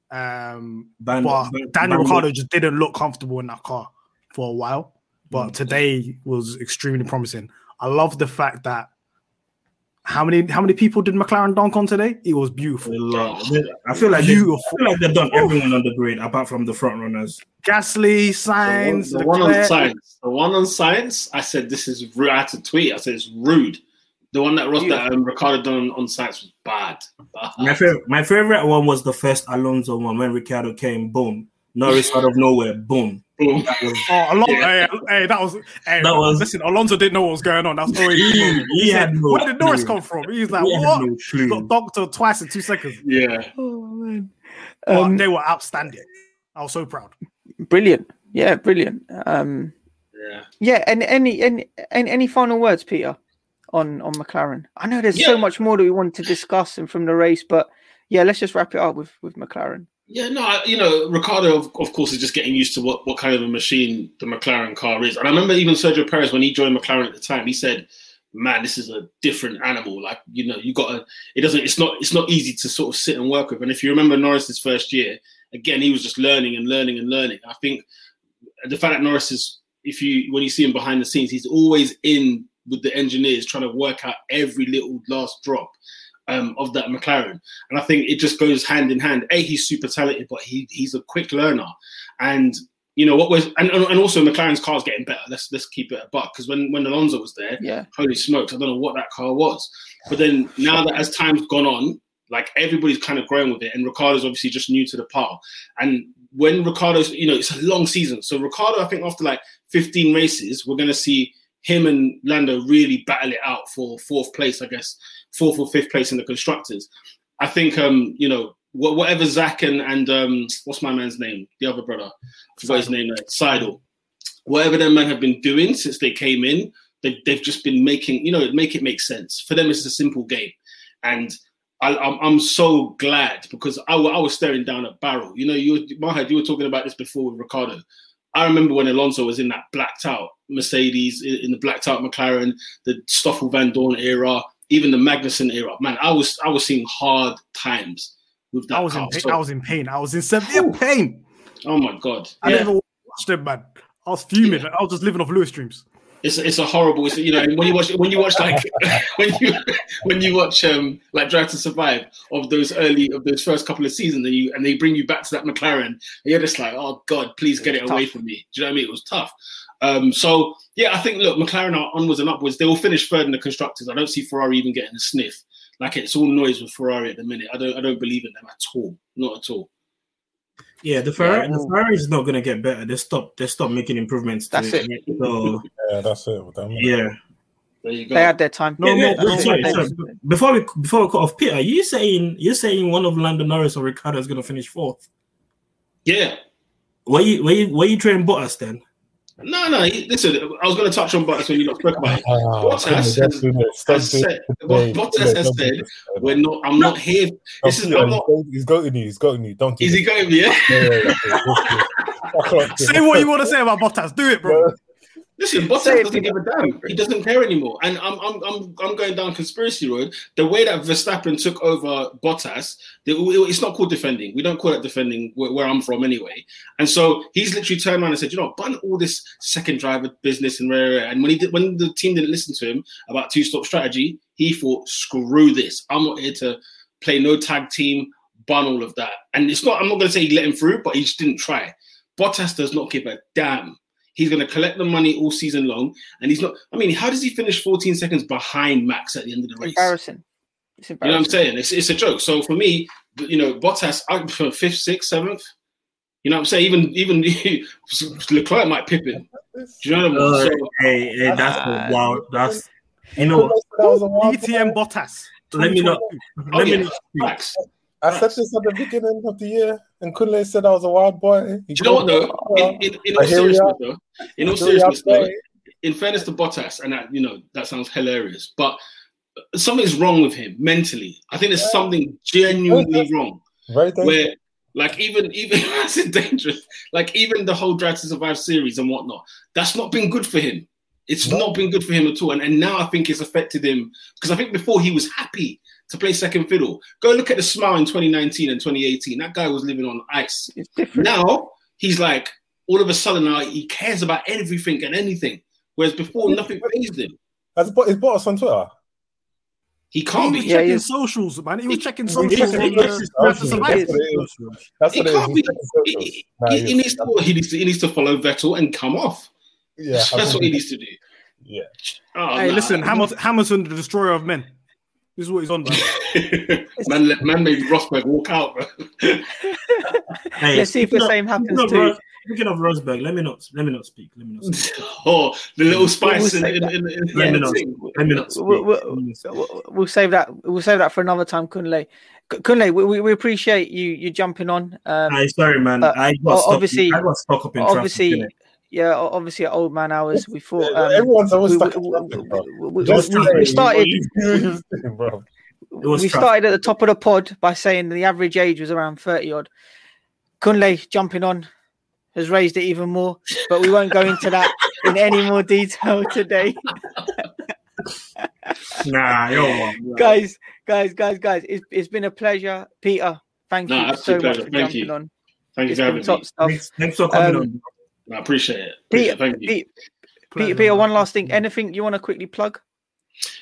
Speaker 2: Um,
Speaker 5: Ban-
Speaker 2: but
Speaker 5: ban-
Speaker 2: Daniel
Speaker 5: ban-
Speaker 2: Ricciardo just didn't look comfortable in that car for a while. But
Speaker 5: Mm.
Speaker 2: today was extremely promising. I love the fact that how many how many people did McLaren dunk on today? It was beautiful.
Speaker 5: I feel like They, I feel like they've done everyone on the grid apart from the front runners.
Speaker 2: Gasly,
Speaker 4: The
Speaker 2: Sainz,
Speaker 4: one, the one on
Speaker 2: Leclerc.
Speaker 4: Sainz. The one on Sainz. I said this is rude. I had to tweet. I said it's rude. The one that Ross that um, Ricciardo done on, on Sainz was bad. Bad.
Speaker 5: My favorite, my favorite one was the first Alonso one when Ricciardo came, boom. Norris out of nowhere, boom.
Speaker 4: Boom.
Speaker 5: That was,
Speaker 2: Oh, Alonso,
Speaker 4: Yeah.
Speaker 2: hey, hey, that was, hey,
Speaker 5: That was-
Speaker 2: Listen, Alonso didn't know what was going on. That's already. [laughs]
Speaker 5: He- he
Speaker 2: He
Speaker 5: had
Speaker 2: said,
Speaker 5: no
Speaker 2: Where did Norris
Speaker 5: clue.
Speaker 2: come from? He's like,
Speaker 5: we had
Speaker 2: what?
Speaker 5: no clue.
Speaker 2: Got doctor twice in two seconds.
Speaker 4: Yeah.
Speaker 1: Oh man,
Speaker 2: But
Speaker 1: um,
Speaker 2: they were outstanding. I was so proud.
Speaker 1: brilliant. Yeah, brilliant. Um,
Speaker 4: Yeah.
Speaker 1: yeah, and any any any, any final words, Peter, on on McLaren? I know there's so much more that we want to discuss and from the race, but yeah, let's just wrap it up with with McLaren.
Speaker 4: Yeah, no, you know, Ricciardo, of, of course, is just getting used to what, what kind of a machine the McLaren car is. And I remember even Sergio Perez, when he joined McLaren at the time, he said, man, this is a different animal. Like, you know, you got to, it doesn't, it's not, it's not easy to sort of sit and work with. And if you remember Norris's first year, again, he was just learning and learning and learning. I think the fact that Norris is, if you, when you see him behind the scenes, he's always in with the engineers trying to work out every little last drop um, of that McLaren. And I think it just goes hand in hand. A, he's super talented, but he he's a quick learner. And you know what was and, and also McLaren's car's getting better. Let's let's keep it a buck because when when Alonso was there,
Speaker 1: Yeah,
Speaker 4: holy smokes, I don't know what that car was. But then now that as time's gone on, like everybody's kind of growing with it, and Ricciardo's obviously just new to the par. And when Ricciardo's, you know, it's a long season. So Ricciardo, I think after like 15 races, we're gonna see him and Lando really battle it out for fourth place, I guess, fourth or fifth place in the constructors. I think um, you know, wh- whatever Zak and and um what's my man's name? The other brother. I forgot his name there, Seidl. Whatever them men have been doing since they came in, they've, they've just been making, you know, make it make sense. For them, it's a simple game. And I, I'm, I'm so glad because I, I was staring down a barrel. You know, you, Mahad, you were talking about this before with Ricciardo. I remember when Alonso was in that blacked out Mercedes, in, in the blacked out McLaren, the Stoffel Vandoorne era, even the Magnussen era. Man, I was I was seeing hard times with that
Speaker 2: I was in
Speaker 4: car.
Speaker 2: pain.
Speaker 4: So-
Speaker 2: I was in pain. I was in severe pain.
Speaker 4: oh my god!
Speaker 2: I
Speaker 4: Yeah.
Speaker 2: never watched them, man. I was fuming. I was just living off Lewis dreams.
Speaker 4: It's it's a horrible. It's, you know when you watch when you watch like [laughs] [laughs] when you when you watch um like Drive to Survive of those early of those first couple of seasons and you and they bring you back to that McLaren and you're just like oh god please get it
Speaker 1: It's
Speaker 4: away
Speaker 1: tough.
Speaker 4: from me. Do you know what I mean? It was tough. Um, so yeah, I think look McLaren are onwards and upwards. They will finish third in the constructors. I don't see Ferrari even getting a sniff. Like it's all noise with Ferrari at the minute. I don't I don't believe in them at all. Not at all.
Speaker 5: Yeah, the Ferrari,
Speaker 1: Yeah.
Speaker 5: the Ferrari is not gonna get better. They stop. They stop making improvements. To
Speaker 1: That's it.
Speaker 5: So
Speaker 3: Yeah, that's it. with them.
Speaker 5: yeah.
Speaker 4: There you go.
Speaker 1: they had their time.
Speaker 2: No
Speaker 5: Yeah,
Speaker 2: more.
Speaker 5: yeah,
Speaker 2: no
Speaker 5: sorry, sorry. Before we before we cut off, Peter, you saying you're saying one of Lando Norris or Ricciardo is gonna finish fourth?
Speaker 4: Yeah.
Speaker 5: Where you where you where you training Bottas then?
Speaker 4: No, no. he- Listen, I was going to touch on Bottas when you not spoke about it.
Speaker 3: Ah, [laughs]
Speaker 4: Bottas has,
Speaker 3: that's doing it. Stop
Speaker 4: has said,
Speaker 3: it
Speaker 4: what. Bottas has said,
Speaker 3: do
Speaker 4: we're not. I'm not here. This is.
Speaker 3: Don't
Speaker 4: I'm
Speaker 3: do
Speaker 4: not.
Speaker 3: it. He's goating you. He's goating you. Don't do
Speaker 4: Is he
Speaker 3: this.
Speaker 4: going? Yeah.
Speaker 3: Yeah, yeah, yeah. [laughs] I can't do
Speaker 2: Say what you want to say about Bottas. Do it, bro.
Speaker 4: Listen, Bottas doesn't give a damn. He doesn't care anymore. And I'm, I'm, I'm, I'm going down conspiracy road. The way that Verstappen took over Bottas, it's not called defending. We don't call it defending where, where I'm from anyway. And so he's literally turned around and said, you know, bun all this second driver business and rare. rare." And when he did, when the team didn't listen to him about two stop strategy, he thought, screw this. I'm not here to play no tag team, bun all of that. And it's not. I'm not going to say he let him through, but he just didn't try. Bottas does not give a damn. He's going to collect the money all season long, and he's not. I mean, how does he finish 14 seconds behind Max at the end of the race?
Speaker 1: Embarrassing. It's
Speaker 4: You know what I'm saying? It's, it's a joke. So for me, you know, Bottas I for [laughs] fifth, sixth, seventh. You know what I'm saying? Even even [laughs] Leclerc might pip him. Do you know what I mean?
Speaker 5: Uh,
Speaker 4: So,
Speaker 5: hey, hey, that's
Speaker 1: Ah,
Speaker 5: wow. That's you know.
Speaker 3: That was a wild
Speaker 2: ETM. Bottas.
Speaker 5: Let me know.
Speaker 4: oh
Speaker 5: Let me
Speaker 4: yeah,
Speaker 5: know.
Speaker 4: Max.
Speaker 3: I said this at the beginning of the year, and Kunle said I was a wild boy.
Speaker 4: You know what though? In, in, in all seriousness, though, in all
Speaker 3: Here we are
Speaker 4: seriousness, though, in fairness to Bottas, and that you know that sounds hilarious, but something's wrong with him mentally. I think there's
Speaker 3: Yeah.
Speaker 4: something genuinely wrong.
Speaker 3: Very.
Speaker 4: Where, like, even even [laughs] that's dangerous. Like, even the whole Drive to Survive series and whatnot, that's not been good for him. It's
Speaker 3: No.
Speaker 4: not been good for him at all. And and now I think it's affected him because I think before he was happy to play second fiddle. Go look at the smile in 2019 and 2018. That guy was living on ice. Now he's like, all of a sudden now he cares about everything and anything. Whereas before nothing fazed him.
Speaker 3: Has Bot- is Bottas on Twitter?
Speaker 4: He
Speaker 2: He
Speaker 4: can't
Speaker 2: was
Speaker 4: be.
Speaker 1: Yeah,
Speaker 2: checking
Speaker 1: he's-
Speaker 2: socials, man. He was checking
Speaker 4: He
Speaker 2: socials.
Speaker 4: is, he
Speaker 2: the-
Speaker 4: is.
Speaker 3: That's
Speaker 2: Survive.
Speaker 3: what it is. That's
Speaker 4: He
Speaker 3: what it is.
Speaker 4: can't
Speaker 3: He's
Speaker 4: be.
Speaker 3: checking
Speaker 4: He,
Speaker 3: socials.
Speaker 4: he-
Speaker 3: Nah,
Speaker 4: he
Speaker 3: he
Speaker 4: needs to. He needs to. He needs to follow Vettel and come off.
Speaker 3: Yeah,
Speaker 4: That's
Speaker 3: I
Speaker 4: what he needs to do.
Speaker 3: Yeah.
Speaker 4: Oh,
Speaker 2: Hey,
Speaker 4: nah.
Speaker 2: listen, Hamilton, Hamilton, the destroyer of men. This is what he's on, man. [laughs]
Speaker 4: man, let, man made Rosberg walk out, bro. [laughs]
Speaker 5: Hey,
Speaker 1: Let's see if the
Speaker 5: speaking of-
Speaker 1: same happens
Speaker 5: speaking of
Speaker 1: too.
Speaker 5: Speaking of Rosberg, let me not let me not speak. Let me not speak. [laughs]
Speaker 4: oh, the little spice in,
Speaker 1: say
Speaker 4: in,
Speaker 1: that.
Speaker 4: in, in,
Speaker 5: Let me not. Let me not speak.
Speaker 1: We'll, we'll,
Speaker 5: me not speak.
Speaker 1: we'll- we'll save that. We'll save that for another time, Kunle. K- Kunle, we, we, we appreciate you you jumping on. Um,
Speaker 5: Aye, sorry, man.
Speaker 1: uh,
Speaker 5: I
Speaker 1: o-
Speaker 5: got stuck,
Speaker 1: obviously-
Speaker 5: I got stuck up in
Speaker 1: obviously,
Speaker 5: traffic.
Speaker 1: Yeah, obviously at old man hours. We thought um,
Speaker 3: Everyone's always
Speaker 1: we,
Speaker 3: stuck
Speaker 1: we,
Speaker 3: in
Speaker 1: we- we- we- we started.
Speaker 3: doing, bro.
Speaker 5: It was
Speaker 1: we
Speaker 5: traffic.
Speaker 1: started at the top of the pod by saying the average age was around 30 odd. Kunle jumping on has raised it even more, but we won't go into that [laughs] in any more detail today.
Speaker 5: Nah, yo, man.
Speaker 1: guys, guys, guys, guys, it's, it's been a pleasure. Peter, thank
Speaker 4: No,
Speaker 1: you so
Speaker 4: absolute
Speaker 1: much
Speaker 4: pleasure.
Speaker 1: for
Speaker 4: Thank
Speaker 1: jumping
Speaker 4: you.
Speaker 1: on.
Speaker 4: Thank you
Speaker 1: It's
Speaker 4: for having
Speaker 1: top
Speaker 4: me.
Speaker 1: stuff.
Speaker 5: Thanks, thanks for coming
Speaker 1: Um,
Speaker 5: on.
Speaker 4: I appreciate it.
Speaker 1: Peter,
Speaker 4: Appreciate it. Thank you.
Speaker 1: Peter, Peter, Peter, one last thing. Anything you want to quickly plug?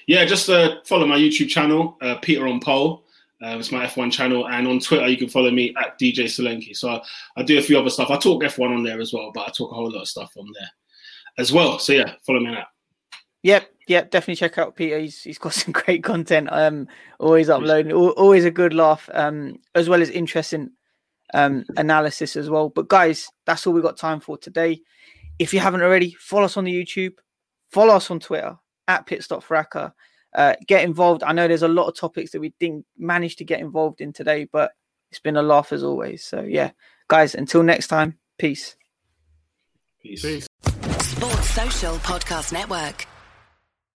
Speaker 4: Yeah, just uh, follow my YouTube channel, uh, Peter on Pole. Uh, it's my F1 channel, and on Twitter you can follow me at DJ Solenki. So I, I do a few other stuff. I talk F1 on there as well, but I talk a whole lot of stuff on there as well. So yeah, follow me on that.
Speaker 1: Yep, yep, definitely check out Peter. He's he's got [laughs] some great content. Um, always uploading, always a good laugh. Um, as well as interesting um analysis as well. But guys, that's all we got time for today. If you haven't already, follow us on the YouTube, follow us on Twitter at Pitstop Fracas. Uh, get involved. I know there's a lot of topics that we didn't manage to get involved in today, but it's been a laugh as always. So yeah, guys, until next time, peace.
Speaker 4: Peace.
Speaker 2: Peace.
Speaker 6: Sports Social Podcast Network.